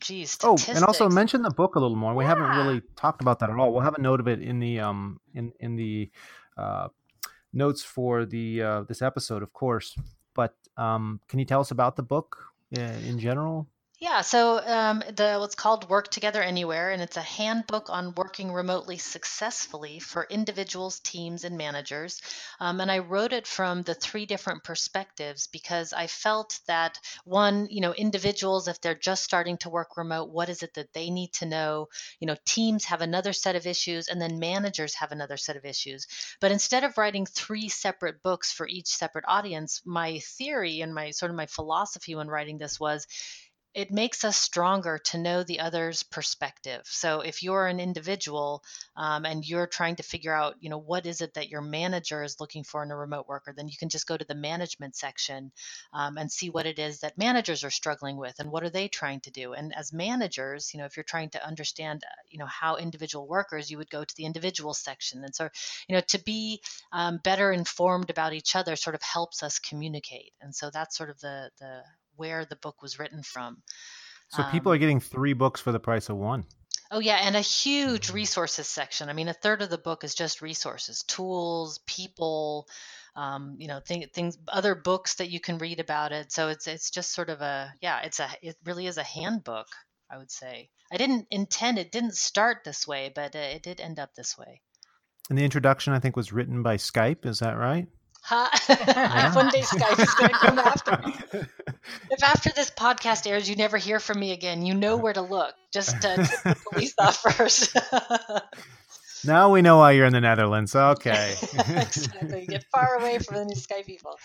geez,
Oh, and also mention the book a little more. We haven't really talked about that at all. We'll have a note of it in the um in in the uh, notes for the uh, this episode, of course. But um, can you tell us about the book uh, in general?
Yeah, so um, the what's called Work Together Anywhere, and it's a handbook on working remotely successfully for individuals, teams, and managers. Um, and I wrote it from the three different perspectives because I felt that one, you know, individuals, if they're just starting to work remote, what is it that they need to know? You know, teams have another set of issues, and then managers have another set of issues. But instead of writing three separate books for each separate audience, my theory and my sort of my philosophy when writing this was it makes us stronger to know the other's perspective. So if you're an individual um, and you're trying to figure out, you know, what is it that your manager is looking for in a remote worker, then you can just go to the management section um, and see what it is that managers are struggling with and what are they trying to do. And as managers, you know, if you're trying to understand, uh, you know, how individual workers, you would go to the individual section. And so, you know, to be um, better informed about each other sort of helps us communicate. And so that's sort of the the where the book was written from.
So people
Um,
are getting three books for the price of one.
Oh yeah, and a huge resources section. I mean, a third of the book is just resources, tools, people, um, you know, thing, things, other books that you can read about it. So it's it's just sort of a yeah, it's a it really is a handbook. I would say. I didn't intend it didn't start this way, but uh, it did end up this way.
And the introduction, I think, was written by Skype. Is that right?
Huh? One day Skype is going to come after me. If after this podcast airs, you never hear from me again, you know where to look. Just uh, the police off first.
Now we know why you're in the Netherlands. Okay.
exactly. Get far away from the Sky people.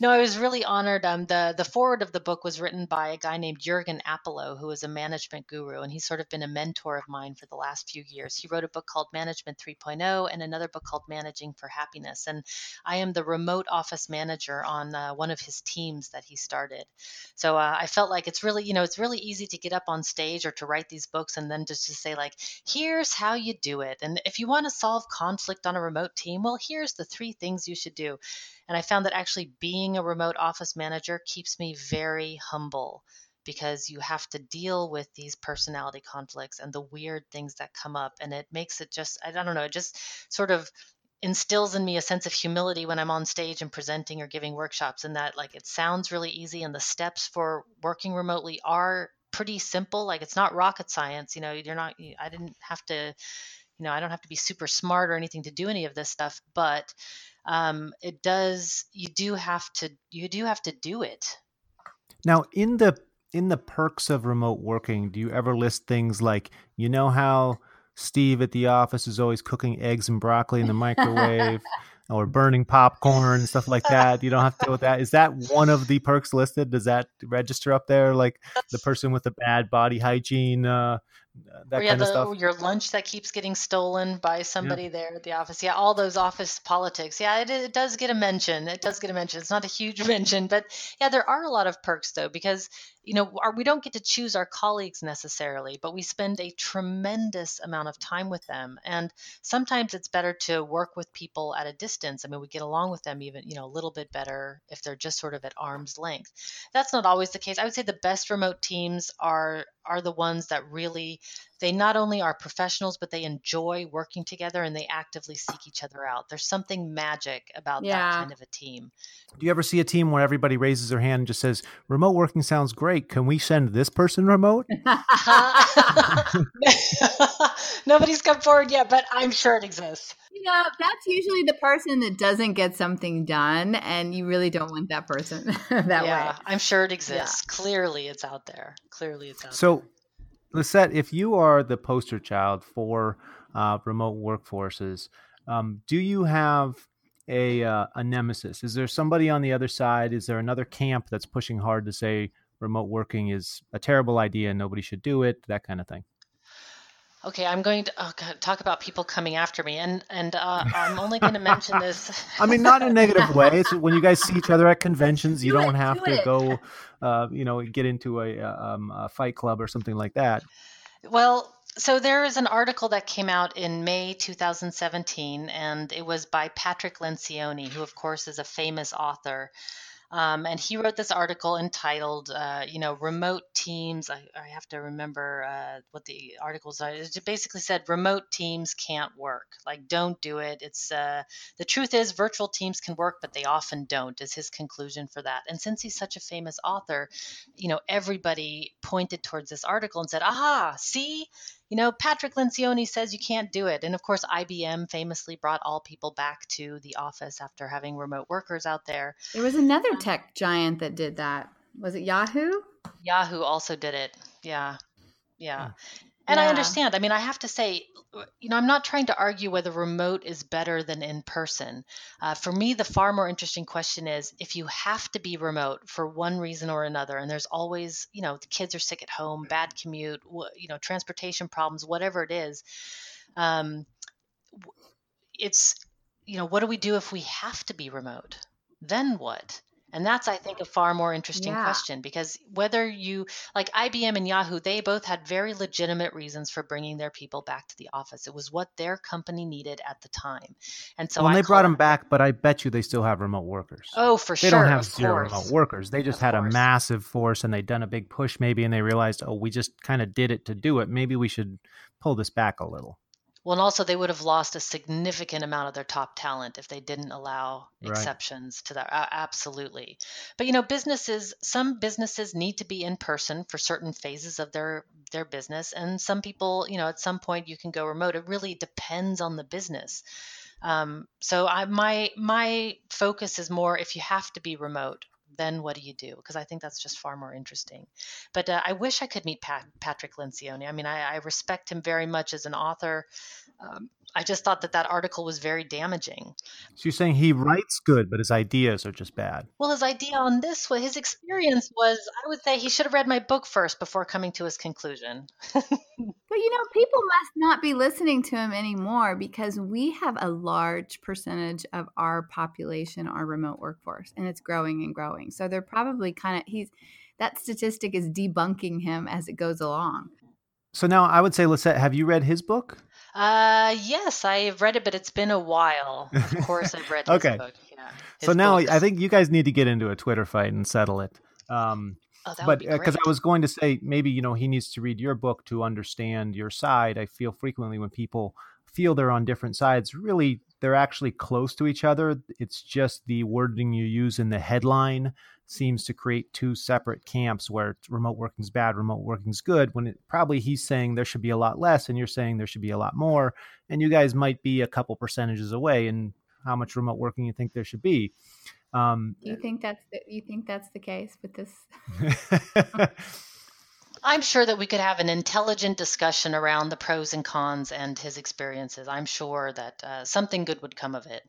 No, I was really honored. Um, the the foreword of the book was written by a guy named Jürgen Appelo, who is a management guru, and he's sort of been a mentor of mine for the last few years. He wrote a book called Management 3.0 and another book called Managing for Happiness. And I am the remote office manager on uh, one of his teams that he started. So uh, I felt like it's really, you know, it's really easy to get up on stage or to write these books and then just to say like, here's how you do it. And if you want to solve conflict on a remote team, well, here's the three things you should do. And I found that actually being a remote office manager keeps me very humble because you have to deal with these personality conflicts and the weird things that come up. And it makes it just, I don't know, it just sort of instills in me a sense of humility when I'm on stage and presenting or giving workshops, and that like it sounds really easy, and the steps for working remotely are pretty simple. Like it's not rocket science. You know, you're not. I didn't have to you know, I don't have to be super smart or anything to do any of this stuff, but um, it does. You do have to. You do have to do it.
Now, in the in the perks of remote working, do you ever list things like you know how Steve at the office is always cooking eggs and broccoli in the microwave? or burning popcorn and stuff like that. You don't have to deal with that. Is that one of the perks listed? Does that register up there? Like the person with the bad body hygiene, uh, that yeah, kind of stuff.
Your lunch that keeps getting stolen by somebody yeah. there at the office. Yeah, all those office politics. Yeah, it, it does get a mention. It does get a mention. It's not a huge mention, but yeah, there are a lot of perks though because you know our, we don't get to choose our colleagues necessarily, but we spend a tremendous amount of time with them, and sometimes it's better to work with people at a distance. I mean, we get along with them even you know a little bit better if they're just sort of at arm's length. That's not always the case. I would say the best remote teams are are the ones that really they not only are professionals but they enjoy working together and they actively seek each other out there's something magic about yeah. that kind of a team
do you ever see a team where everybody raises their hand and just says remote working sounds great can we send this person remote
nobody's come forward yet but i'm sure it exists
yeah, that's usually the person that doesn't get something done, and you really don't want that person that
yeah, way. I'm sure it exists. Yeah. Clearly, it's out there. Clearly, it's out
so,
there.
Lisette, if you are the poster child for uh, remote workforces, um, do you have a uh, a nemesis? Is there somebody on the other side? Is there another camp that's pushing hard to say remote working is a terrible idea and nobody should do it? That kind of thing.
Okay, I'm going to oh God, talk about people coming after me, and and uh, I'm only going to mention this.
I mean, not in a negative way. It's when you guys see each other at conventions, you do not have do to it. go, uh, you know, get into a, um, a fight club or something like that.
Well, so there is an article that came out in May 2017, and it was by Patrick Lencioni, who, of course, is a famous author. Um, and he wrote this article entitled, uh, you know, remote teams. I, I have to remember uh, what the articles are. It basically said remote teams can't work. Like, don't do it. It's uh, the truth is virtual teams can work, but they often don't. Is his conclusion for that. And since he's such a famous author, you know, everybody pointed towards this article and said, "Aha! See." You know, Patrick Lencioni says you can't do it. And of course, IBM famously brought all people back to the office after having remote workers out there.
There was another um, tech giant that did that. Was it Yahoo?
Yahoo also did it. Yeah. Yeah. And yeah. I understand. I mean, I have to say, you know, I'm not trying to argue whether remote is better than in person. Uh, for me, the far more interesting question is if you have to be remote for one reason or another, and there's always, you know, the kids are sick at home, bad commute, you know, transportation problems, whatever it is. Um, it's, you know, what do we do if we have to be remote? Then what? And that's, I think, a far more interesting yeah. question because whether you like IBM and Yahoo, they both had very legitimate reasons for bringing their people back to the office. It was what their company needed at the time. And so
well, they brought them back, but I bet you they still have remote workers.
Oh, for
they
sure.
They don't have zero course. remote workers. They just of had course. a massive force and they'd done a big push maybe and they realized, oh, we just kind of did it to do it. Maybe we should pull this back a little.
Well, and also they would have lost a significant amount of their top talent if they didn't allow right. exceptions to that. Absolutely. But you know, businesses, some businesses need to be in person for certain phases of their their business, and some people, you know, at some point you can go remote. It really depends on the business. Um, so I, my my focus is more if you have to be remote, then what do you do? Because I think that's just far more interesting. But uh, I wish I could meet Pat, Patrick Lencioni. I mean, I, I, respect him very much as an author. Um, I just thought that that article was very damaging.
So you're saying he writes good, but his ideas are just bad.
Well, his idea on this, his experience was, I would say he should have read my book first before coming to his conclusion.
but you know, people must not be listening to him anymore because we have a large percentage of our population, our remote workforce, and it's growing and growing. So they're probably kind of he's that statistic is debunking him as it goes along.
So now I would say, Lisette, have you read his book?
Uh, yes, I've read it, but it's been a while. Of course, I've read his
okay.
book. Yeah.
so now books. I think you guys need to get into a Twitter fight and settle it. Um,
oh,
but
because
uh, I was going to say maybe you know he needs to read your book to understand your side. I feel frequently when people feel they're on different sides, really they're actually close to each other. It's just the wording you use in the headline seems to create two separate camps where remote working is bad, remote working is good, when it, probably he's saying there should be a lot less and you're saying there should be a lot more. And you guys might be a couple percentages away in how much remote working you think there should be.
Um, you think that's the, you think that's the case with this?
I'm sure that we could have an intelligent discussion around the pros and cons and his experiences. I'm sure that uh, something good would come of it.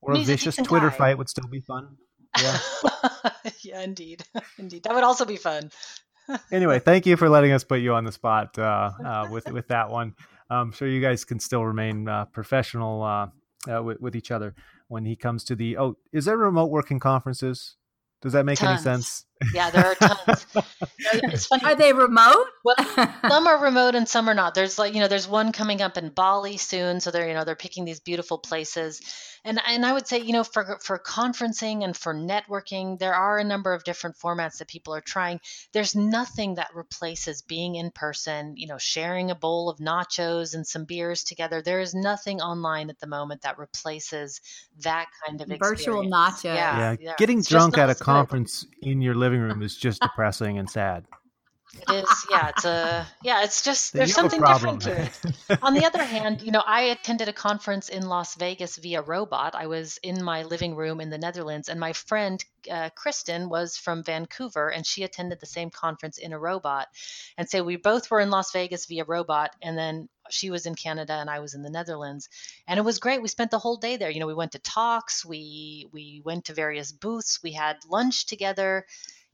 Or a vicious Twitter guy. fight would still be fun.
Yeah. yeah, indeed. indeed. That would also be fun.
anyway, thank you for letting us put you on the spot uh, uh, with with that one. I'm sure you guys can still remain uh, professional uh, uh, with, with each other when he comes to the. Oh, is there remote working conferences? Does that make
tons.
any sense?
Yeah, there are tons. it's funny.
Are they remote?
well, some are remote and some are not. There's like you know, there's one coming up in Bali soon, so they're you know they're picking these beautiful places, and and I would say you know for for conferencing and for networking, there are a number of different formats that people are trying. There's nothing that replaces being in person. You know, sharing a bowl of nachos and some beers together. There is nothing online at the moment that replaces that kind of experience.
virtual nachos.
Yeah, yeah. yeah. getting it's drunk at a conference in your living room is just depressing and sad.
It is, yeah. It's a, yeah. It's just there's something different to it. On the other hand, you know, I attended a conference in Las Vegas via robot. I was in my living room in the Netherlands, and my friend uh, Kristen was from Vancouver, and she attended the same conference in a robot. And so we both were in Las Vegas via robot, and then she was in Canada and I was in the Netherlands, and it was great. We spent the whole day there. You know, we went to talks, we we went to various booths, we had lunch together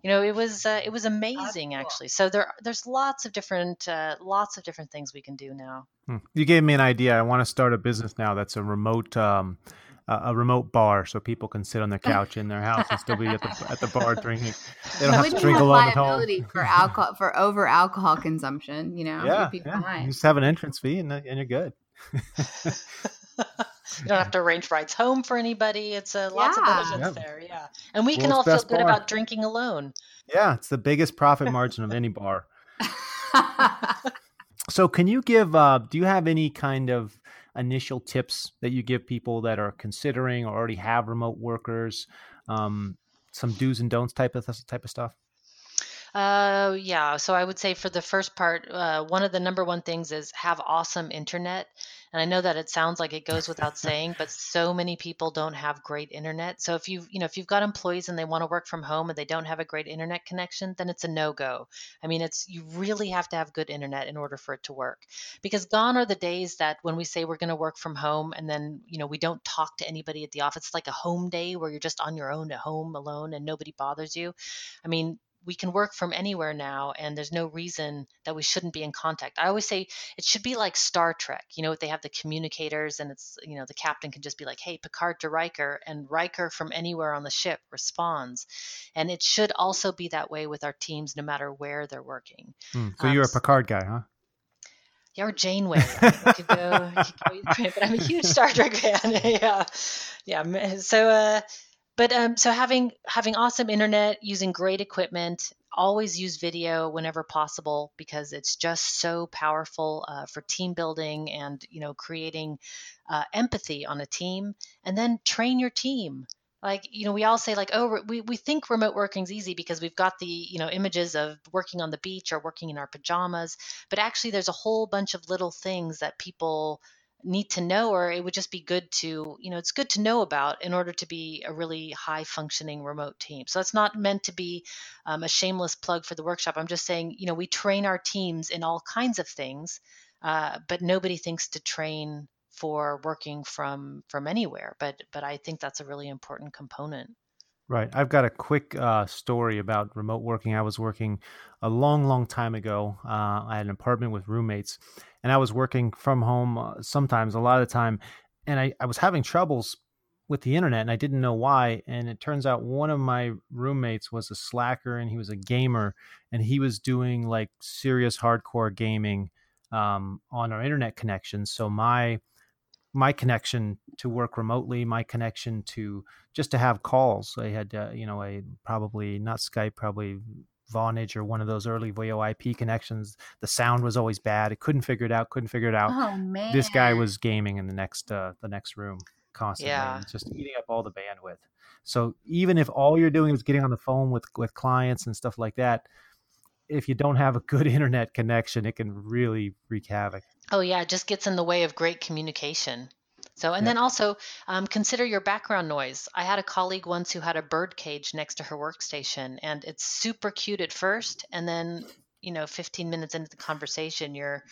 you know it was uh, it was amazing cool. actually so there there's lots of different uh, lots of different things we can do now
hmm. you gave me an idea i want to start a business now that's a remote um, a remote bar so people can sit on their couch in their house and still be at the at the bar drinking. They don't have to drink alone at home.
for alcohol for over alcohol consumption, you know.
Yeah, yeah. You just have an entrance fee and, and you're good.
You don't have to arrange rides home for anybody. It's a uh, lots yeah. of benefits there. Yeah, and we can all feel good bar. about drinking alone.
Yeah, it's the biggest profit margin of any bar. so, can you give? Uh, do you have any kind of initial tips that you give people that are considering or already have remote workers? Um, some do's and don'ts type of type of stuff.
Uh, yeah. So I would say for the first part, uh, one of the number one things is have awesome internet. And I know that it sounds like it goes without saying, but so many people don't have great internet. So if you you know if you've got employees and they want to work from home and they don't have a great internet connection, then it's a no go. I mean, it's you really have to have good internet in order for it to work. Because gone are the days that when we say we're going to work from home and then you know we don't talk to anybody at the office. It's like a home day where you're just on your own at home alone and nobody bothers you. I mean, we can work from anywhere now and there's no reason that we shouldn't be in contact i always say it should be like star trek you know they have the communicators and it's you know the captain can just be like hey picard to riker and riker from anywhere on the ship responds and it should also be that way with our teams no matter where they're working
mm, so um, you're a picard guy huh
yeah, or Janeway. I could go, could go but I'm a huge Star Trek fan. yeah, yeah. So, uh, but um, so having having awesome internet, using great equipment, always use video whenever possible because it's just so powerful uh, for team building and you know creating uh, empathy on a team. And then train your team. Like you know, we all say like, oh, we we think remote working's easy because we've got the you know images of working on the beach or working in our pajamas. But actually, there's a whole bunch of little things that people need to know or it would just be good to you know it's good to know about in order to be a really high functioning remote team so that's not meant to be um, a shameless plug for the workshop i'm just saying you know we train our teams in all kinds of things uh, but nobody thinks to train for working from from anywhere. But but I think that's a really important component.
Right. I've got a quick uh, story about remote working. I was working a long, long time ago. Uh, I had an apartment with roommates, and I was working from home uh, sometimes, a lot of the time. And I, I was having troubles with the internet, and I didn't know why. And it turns out one of my roommates was a slacker, and he was a gamer, and he was doing like serious hardcore gaming um, on our internet connection. So my my connection to work remotely, my connection to just to have calls. I had, uh, you know, a probably not Skype, probably Vonage or one of those early VoIP connections. The sound was always bad. It couldn't figure it out. Couldn't figure it out.
Oh man!
This guy was gaming in the next uh, the next room constantly,
yeah.
just eating up all the bandwidth. So even if all you're doing is getting on the phone with with clients and stuff like that, if you don't have a good internet connection, it can really wreak havoc.
Oh yeah, it just gets in the way of great communication. So, and then also um, consider your background noise. I had a colleague once who had a bird cage next to her workstation, and it's super cute at first, and then you know, 15 minutes into the conversation, you're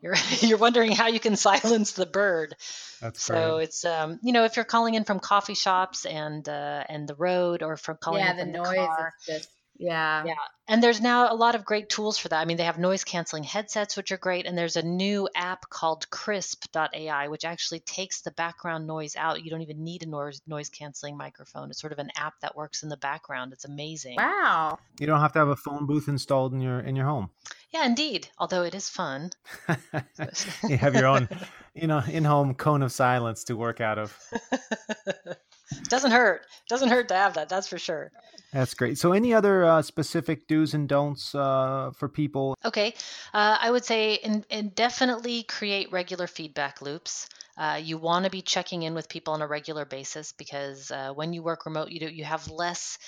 you're you're wondering how you can silence the bird.
That's
so
great.
it's um you know if you're calling in from coffee shops and uh, and the road or from calling
yeah,
in
the
from
noise
the car.
is just yeah.
Yeah. And there's now a lot of great tools for that. I mean, they have noise canceling headsets, which are great. And there's a new app called krisp.ai, which actually takes the background noise out. You don't even need a noise, noise canceling microphone. It's sort of an app that works in the background. It's amazing.
Wow.
You don't have to have a phone booth installed in your in your home.
Yeah, indeed. Although it is fun.
you have your own, you know, in-home cone of silence to work out of.
Doesn't hurt. Doesn't hurt to have that. That's for sure.
That's great. So, any other uh, specific do's and don'ts uh, for people?
Okay, uh, I would say in, in definitely create regular feedback loops. Uh, you want to be checking in with people on a regular basis because uh, when you work remote, you do you have less.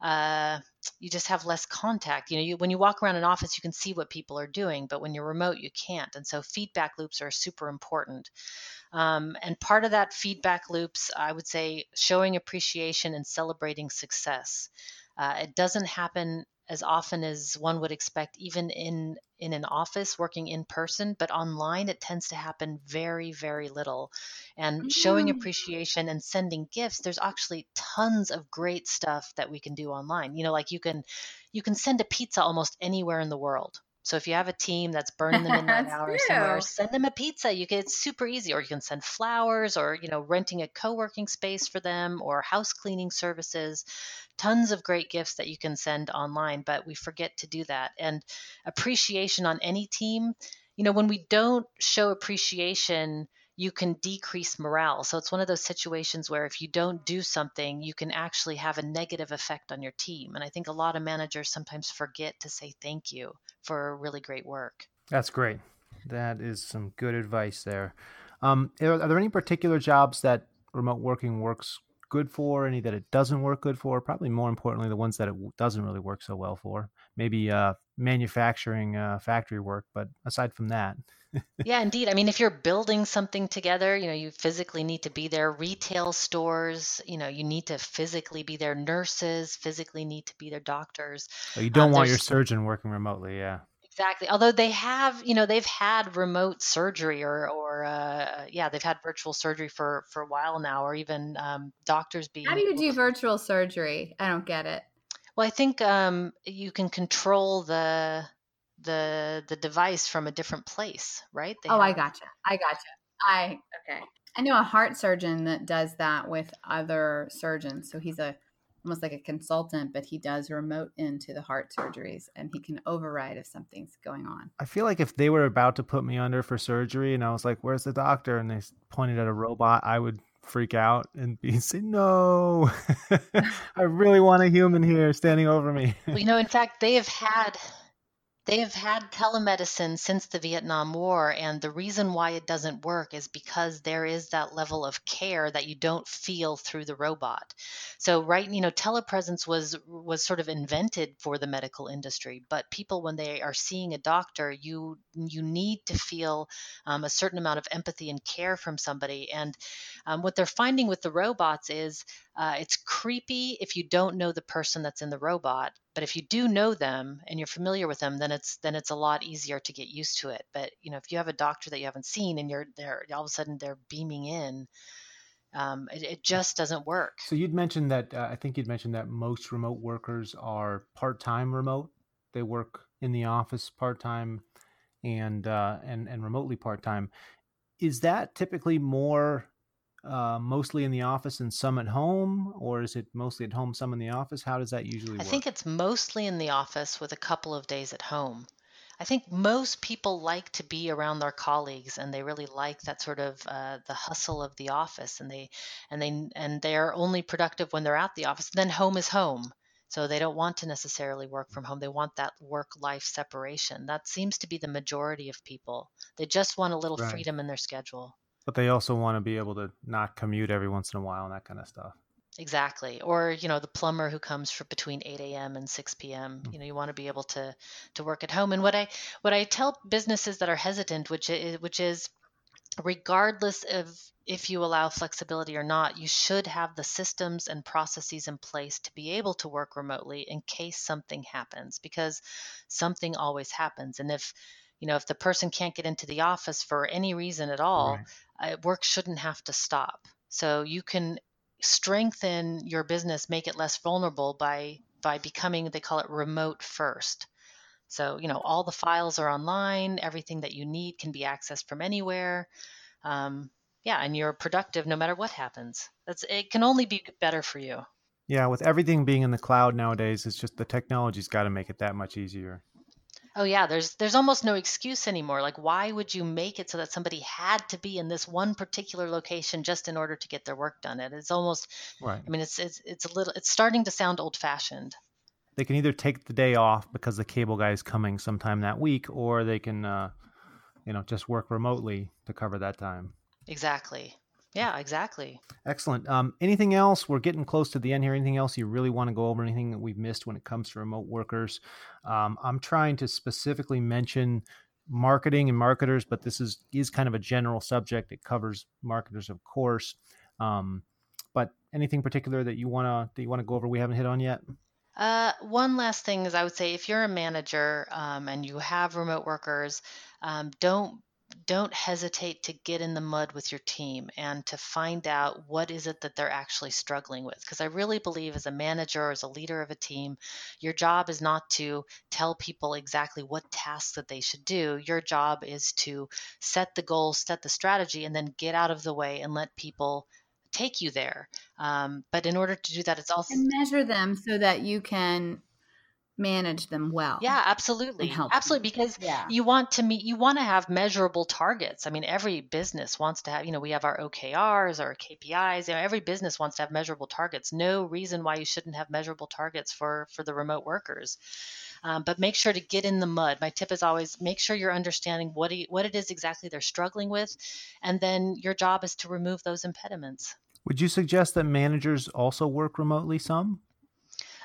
Uh, you just have less contact. You know, you, when you walk around an office, you can see what people are doing, but when you're remote, you can't. And so, feedback loops are super important. Um, and part of that feedback loops, I would say, showing appreciation and celebrating success. Uh, it doesn't happen as often as one would expect, even in in an office working in person, but online it tends to happen very, very little. And showing
Mm.
appreciation and sending gifts, there's actually tons of great stuff that we can do online. You know, like you can you can send a pizza almost anywhere in the world. So if you have a team that's burning the midnight hour somewhere, send them a pizza. You can, it's super easy. Or you can send flowers, or you know, renting a co-working space for them, or house cleaning services. Tons of great gifts that you can send online, but we forget to do that. And appreciation on any team, you know, when we don't show appreciation, you can decrease morale. So it's one of those situations where if you don't do something, you can actually have a negative effect on your team. And I think a lot of managers sometimes forget to say thank you for really great work.
That's great. That is some good advice there. Um, are, are there any particular jobs that remote working works good for? Any that it doesn't work good for? Probably more importantly, the ones that it doesn't really work so well for. Maybe uh, manufacturing, uh, factory work. But aside from that,
yeah, indeed. I mean, if you're building something together, you know, you physically need to be there. Retail stores, you know, you need to physically be there. Nurses physically need to be there. Doctors.
Oh, you don't
Um,
want your surgeon working remotely. Yeah.
Exactly. Although they have, you know, they've had remote surgery or, or uh, yeah, they've had virtual surgery for for a while now, or even um, doctors being.
How do you do virtual surgery? I don't get it.
Well, I think um, you can control the the the device from a different place, right? They
oh, I
have-
gotcha. I gotcha. I okay. I know a heart surgeon that does that with other surgeons. So he's a almost like a consultant, but he does remote into the heart surgeries and he can override if something's going on.
I feel like if they were about to put me under for surgery and I was like, "Where's the doctor?" and they pointed at a robot, I would freak out and be say, "No, I really want a human here standing over me."
Well, you know, in fact, they have had they have had telemedicine since the Vietnam War, and the reason why it doesn't work is because there is that level of care that you don't feel through the robot. So, right, you know, telepresence was was sort of invented for the medical industry, but people when they are seeing a doctor, you you need to feel um, a certain amount of empathy and care from somebody, and um, what they're finding with the robots is uh, it's creepy if you don't know the person that's in the robot but if you do know them and you're familiar with them then it's then it's a lot easier to get used to it. But you know if you have a doctor that you haven't seen and you're there all of a sudden they're beaming in um, it, it, just doesn't work.
So you'd mentioned that uh, i think you'd mentioned that most remote workers are part-time remote. They work in the office part-time and uh, and and remotely part-time. Is that typically more uh, mostly in the office and some at home, or is it mostly at home, some in the office? How does that usually
I
work?
think it's mostly in the office with a couple of days at home. I think most people like to be around their colleagues, and they really like that sort of uh, the hustle of the office, and they and they and they are only productive when they're at the office. Then home is home, so they don't want to necessarily work from home. They want that work-life separation. That seems to be the majority of people. They just want a little
Right.
freedom in their schedule.
But they also want to be able to not commute every once in a while and that kind of stuff.
Exactly. Or, you know, the plumber who comes for between 8 a.m. and 6 p.m.
Mm.
You know, you want to be able to to work at home. And what I what I tell businesses that are hesitant, which is which is regardless of if you allow flexibility or not, you should have the systems and processes in place to be able to work remotely in case something happens because something always happens. And if you know, if the person can't get into the office for any reason at all,
Right.
uh, work shouldn't have to stop. So you can strengthen your business, make it less vulnerable by by becoming they call it remote first. So you know all the files are online, everything that you need can be accessed from anywhere. Um, yeah, and you're productive no matter what happens. That's it can only be better for you.
Yeah, with everything being in the cloud nowadays, it's just the technology's got to make it that much easier.
Oh yeah, there's there's almost no excuse anymore. Like why would you make it so that somebody had to be in this one particular location just in order to get their work done? It is almost
Right.
I mean it's it's it's a little it's starting to sound old-fashioned.
They can either take the day off because the cable guy is coming sometime that week, or they can, uh, you know, just work remotely to cover that time.
Exactly. Yeah, exactly.
Excellent. Um, anything else? We're getting close to the end here. Anything else you really want to go over? Anything that we've missed when it comes to remote workers? Um, I'm trying to specifically mention marketing and marketers, but this is is kind of a general subject. It covers marketers, of course. Um, but anything particular that you wanna that you want to go over we haven't hit on yet?
Uh, one last thing is I would say if you're a manager um, and you have remote workers, um, don't don't hesitate to get in the mud with your team and to find out what is it that they're actually struggling with. Because i really believe as a manager or as a leader of a team your job is not to tell people exactly what tasks that they should do. Your job is to set the goals set the strategy and then get out of the way and let people take you there. Um, but in order to do that it's also
and measure them so that you can manage them well.
yeah absolutely
help
absolutely because
Yeah.
you want to meet you want to have measurable targets i mean every business wants to have you know we have our okrs our kpis you know every business wants to have measurable targets no reason why you shouldn't have measurable targets for for the remote workers um, but make sure to get in the mud my tip is always make sure you're understanding what, you, what it is exactly they're struggling with and then your job is to remove those impediments
Would you suggest that managers also work remotely some?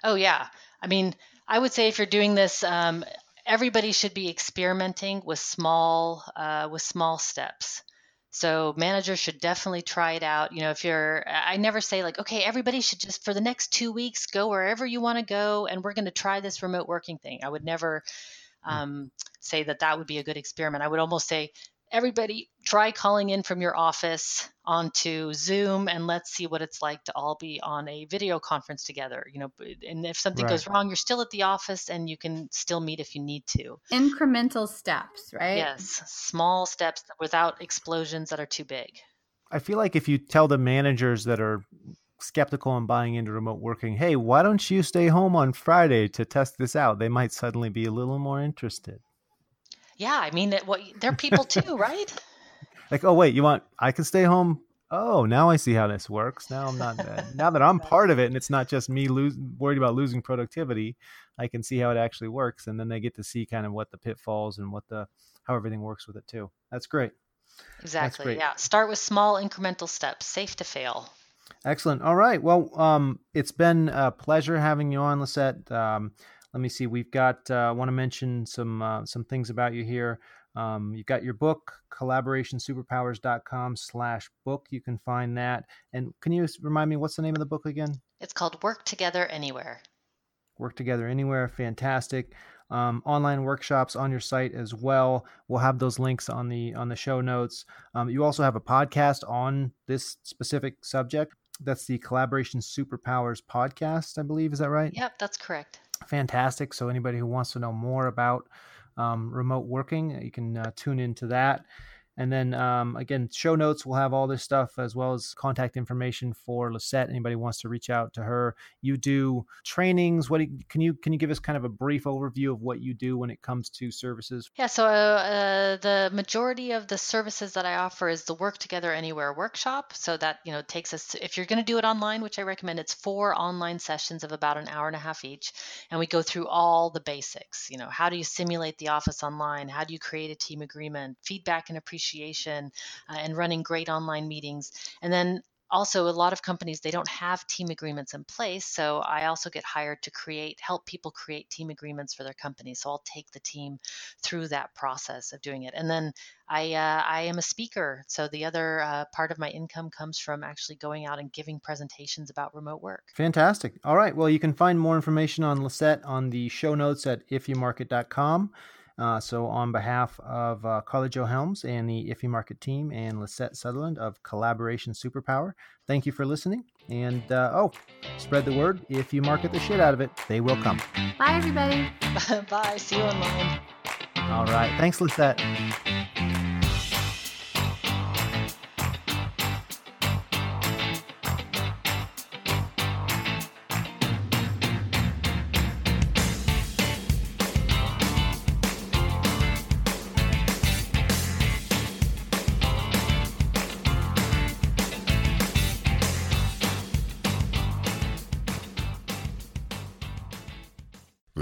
Oh yeah. I mean, I would say if you're doing this, um, everybody should be experimenting with small uh, with small steps. So managers should definitely try it out. You know, if you're, I never say like, okay, everybody should just for the next two weeks go wherever you want to go, and we're going to try this remote working thing. I would never um, say that that would be a good experiment. I would almost say everybody try calling in from your office onto Zoom and let's see what it's like to all be on a video conference together. You know, and if something goes wrong, you're still at the office and you can still meet if you need to.
Incremental steps, right?
Yes, small steps without explosions that are too big.
I feel like if you tell the managers that are skeptical and buying into remote working, hey, why don't you stay home on Friday to test this out? They might suddenly be a little more interested.
Yeah, I mean, it, what they're people too, right?
Like, oh wait, you want I can stay home? Oh, now I see how this works. Now I'm not now that I'm part of it, and it's not just me lose, worried about losing productivity. I can see how it actually works, and then they get to see kind of what the pitfalls and what the how everything works with it too. That's great.
Exactly.
great.
Yeah. Start with small incremental steps, safe to fail.
Excellent. All right. Well, um, it's been a pleasure having you on, Lisette. Um, let me see. We've got. Uh, I want to mention some uh, some things about you here. Um, you've got your book, collaborationsuperpowers.com slash book. You can find that. And can you remind me, what's the name of the book again?
It's called Work Together Anywhere.
Work Together Anywhere. Fantastic. Um, online workshops on your site as well. We'll have those links on the on the show notes. Um, you also have a podcast on this specific subject. That's the Collaboration Superpowers podcast, I believe. Is that right?
Yep, that's correct.
Fantastic. So anybody who wants to know more about um, remote working, you can uh, tune into that. And then um, again, show notes will have all this stuff as well as contact information for Lisette. Anybody wants to reach out to her. You do trainings. What you, can you can you give us kind of a brief overview of what you do when it comes to services?
Yeah, so uh, the majority of the services that I offer is the Work Together Anywhere workshop. So that you know takes us if you're going to do it online, which I recommend, it's four online sessions of about an hour and a half each, and we go through all the basics. You know, how do you simulate the office online? How do you create a team agreement? Feedback and appreciation uh, and running great online meetings. And then also a lot of companies they don't have team agreements in place so i also get hired to create help people create team agreements for their company. So i'll take the team through that process of doing it. And then i uh, i am a speaker. So the other uh, part of my income comes from actually going out and giving presentations about remote work.
Fantastic. All right. Well you can find more information on lisette on the show notes at ifyoumarket.com uh, so, on behalf of uh, Karla Jo Helms and the If You Market team and Lisette Sutherland of Collaboration Superpower, thank you for listening. And uh, oh, spread the word. If you market the shit out of it, they will come.
Bye, everybody.
Bye. See you online.
All right. Thanks, Lisette.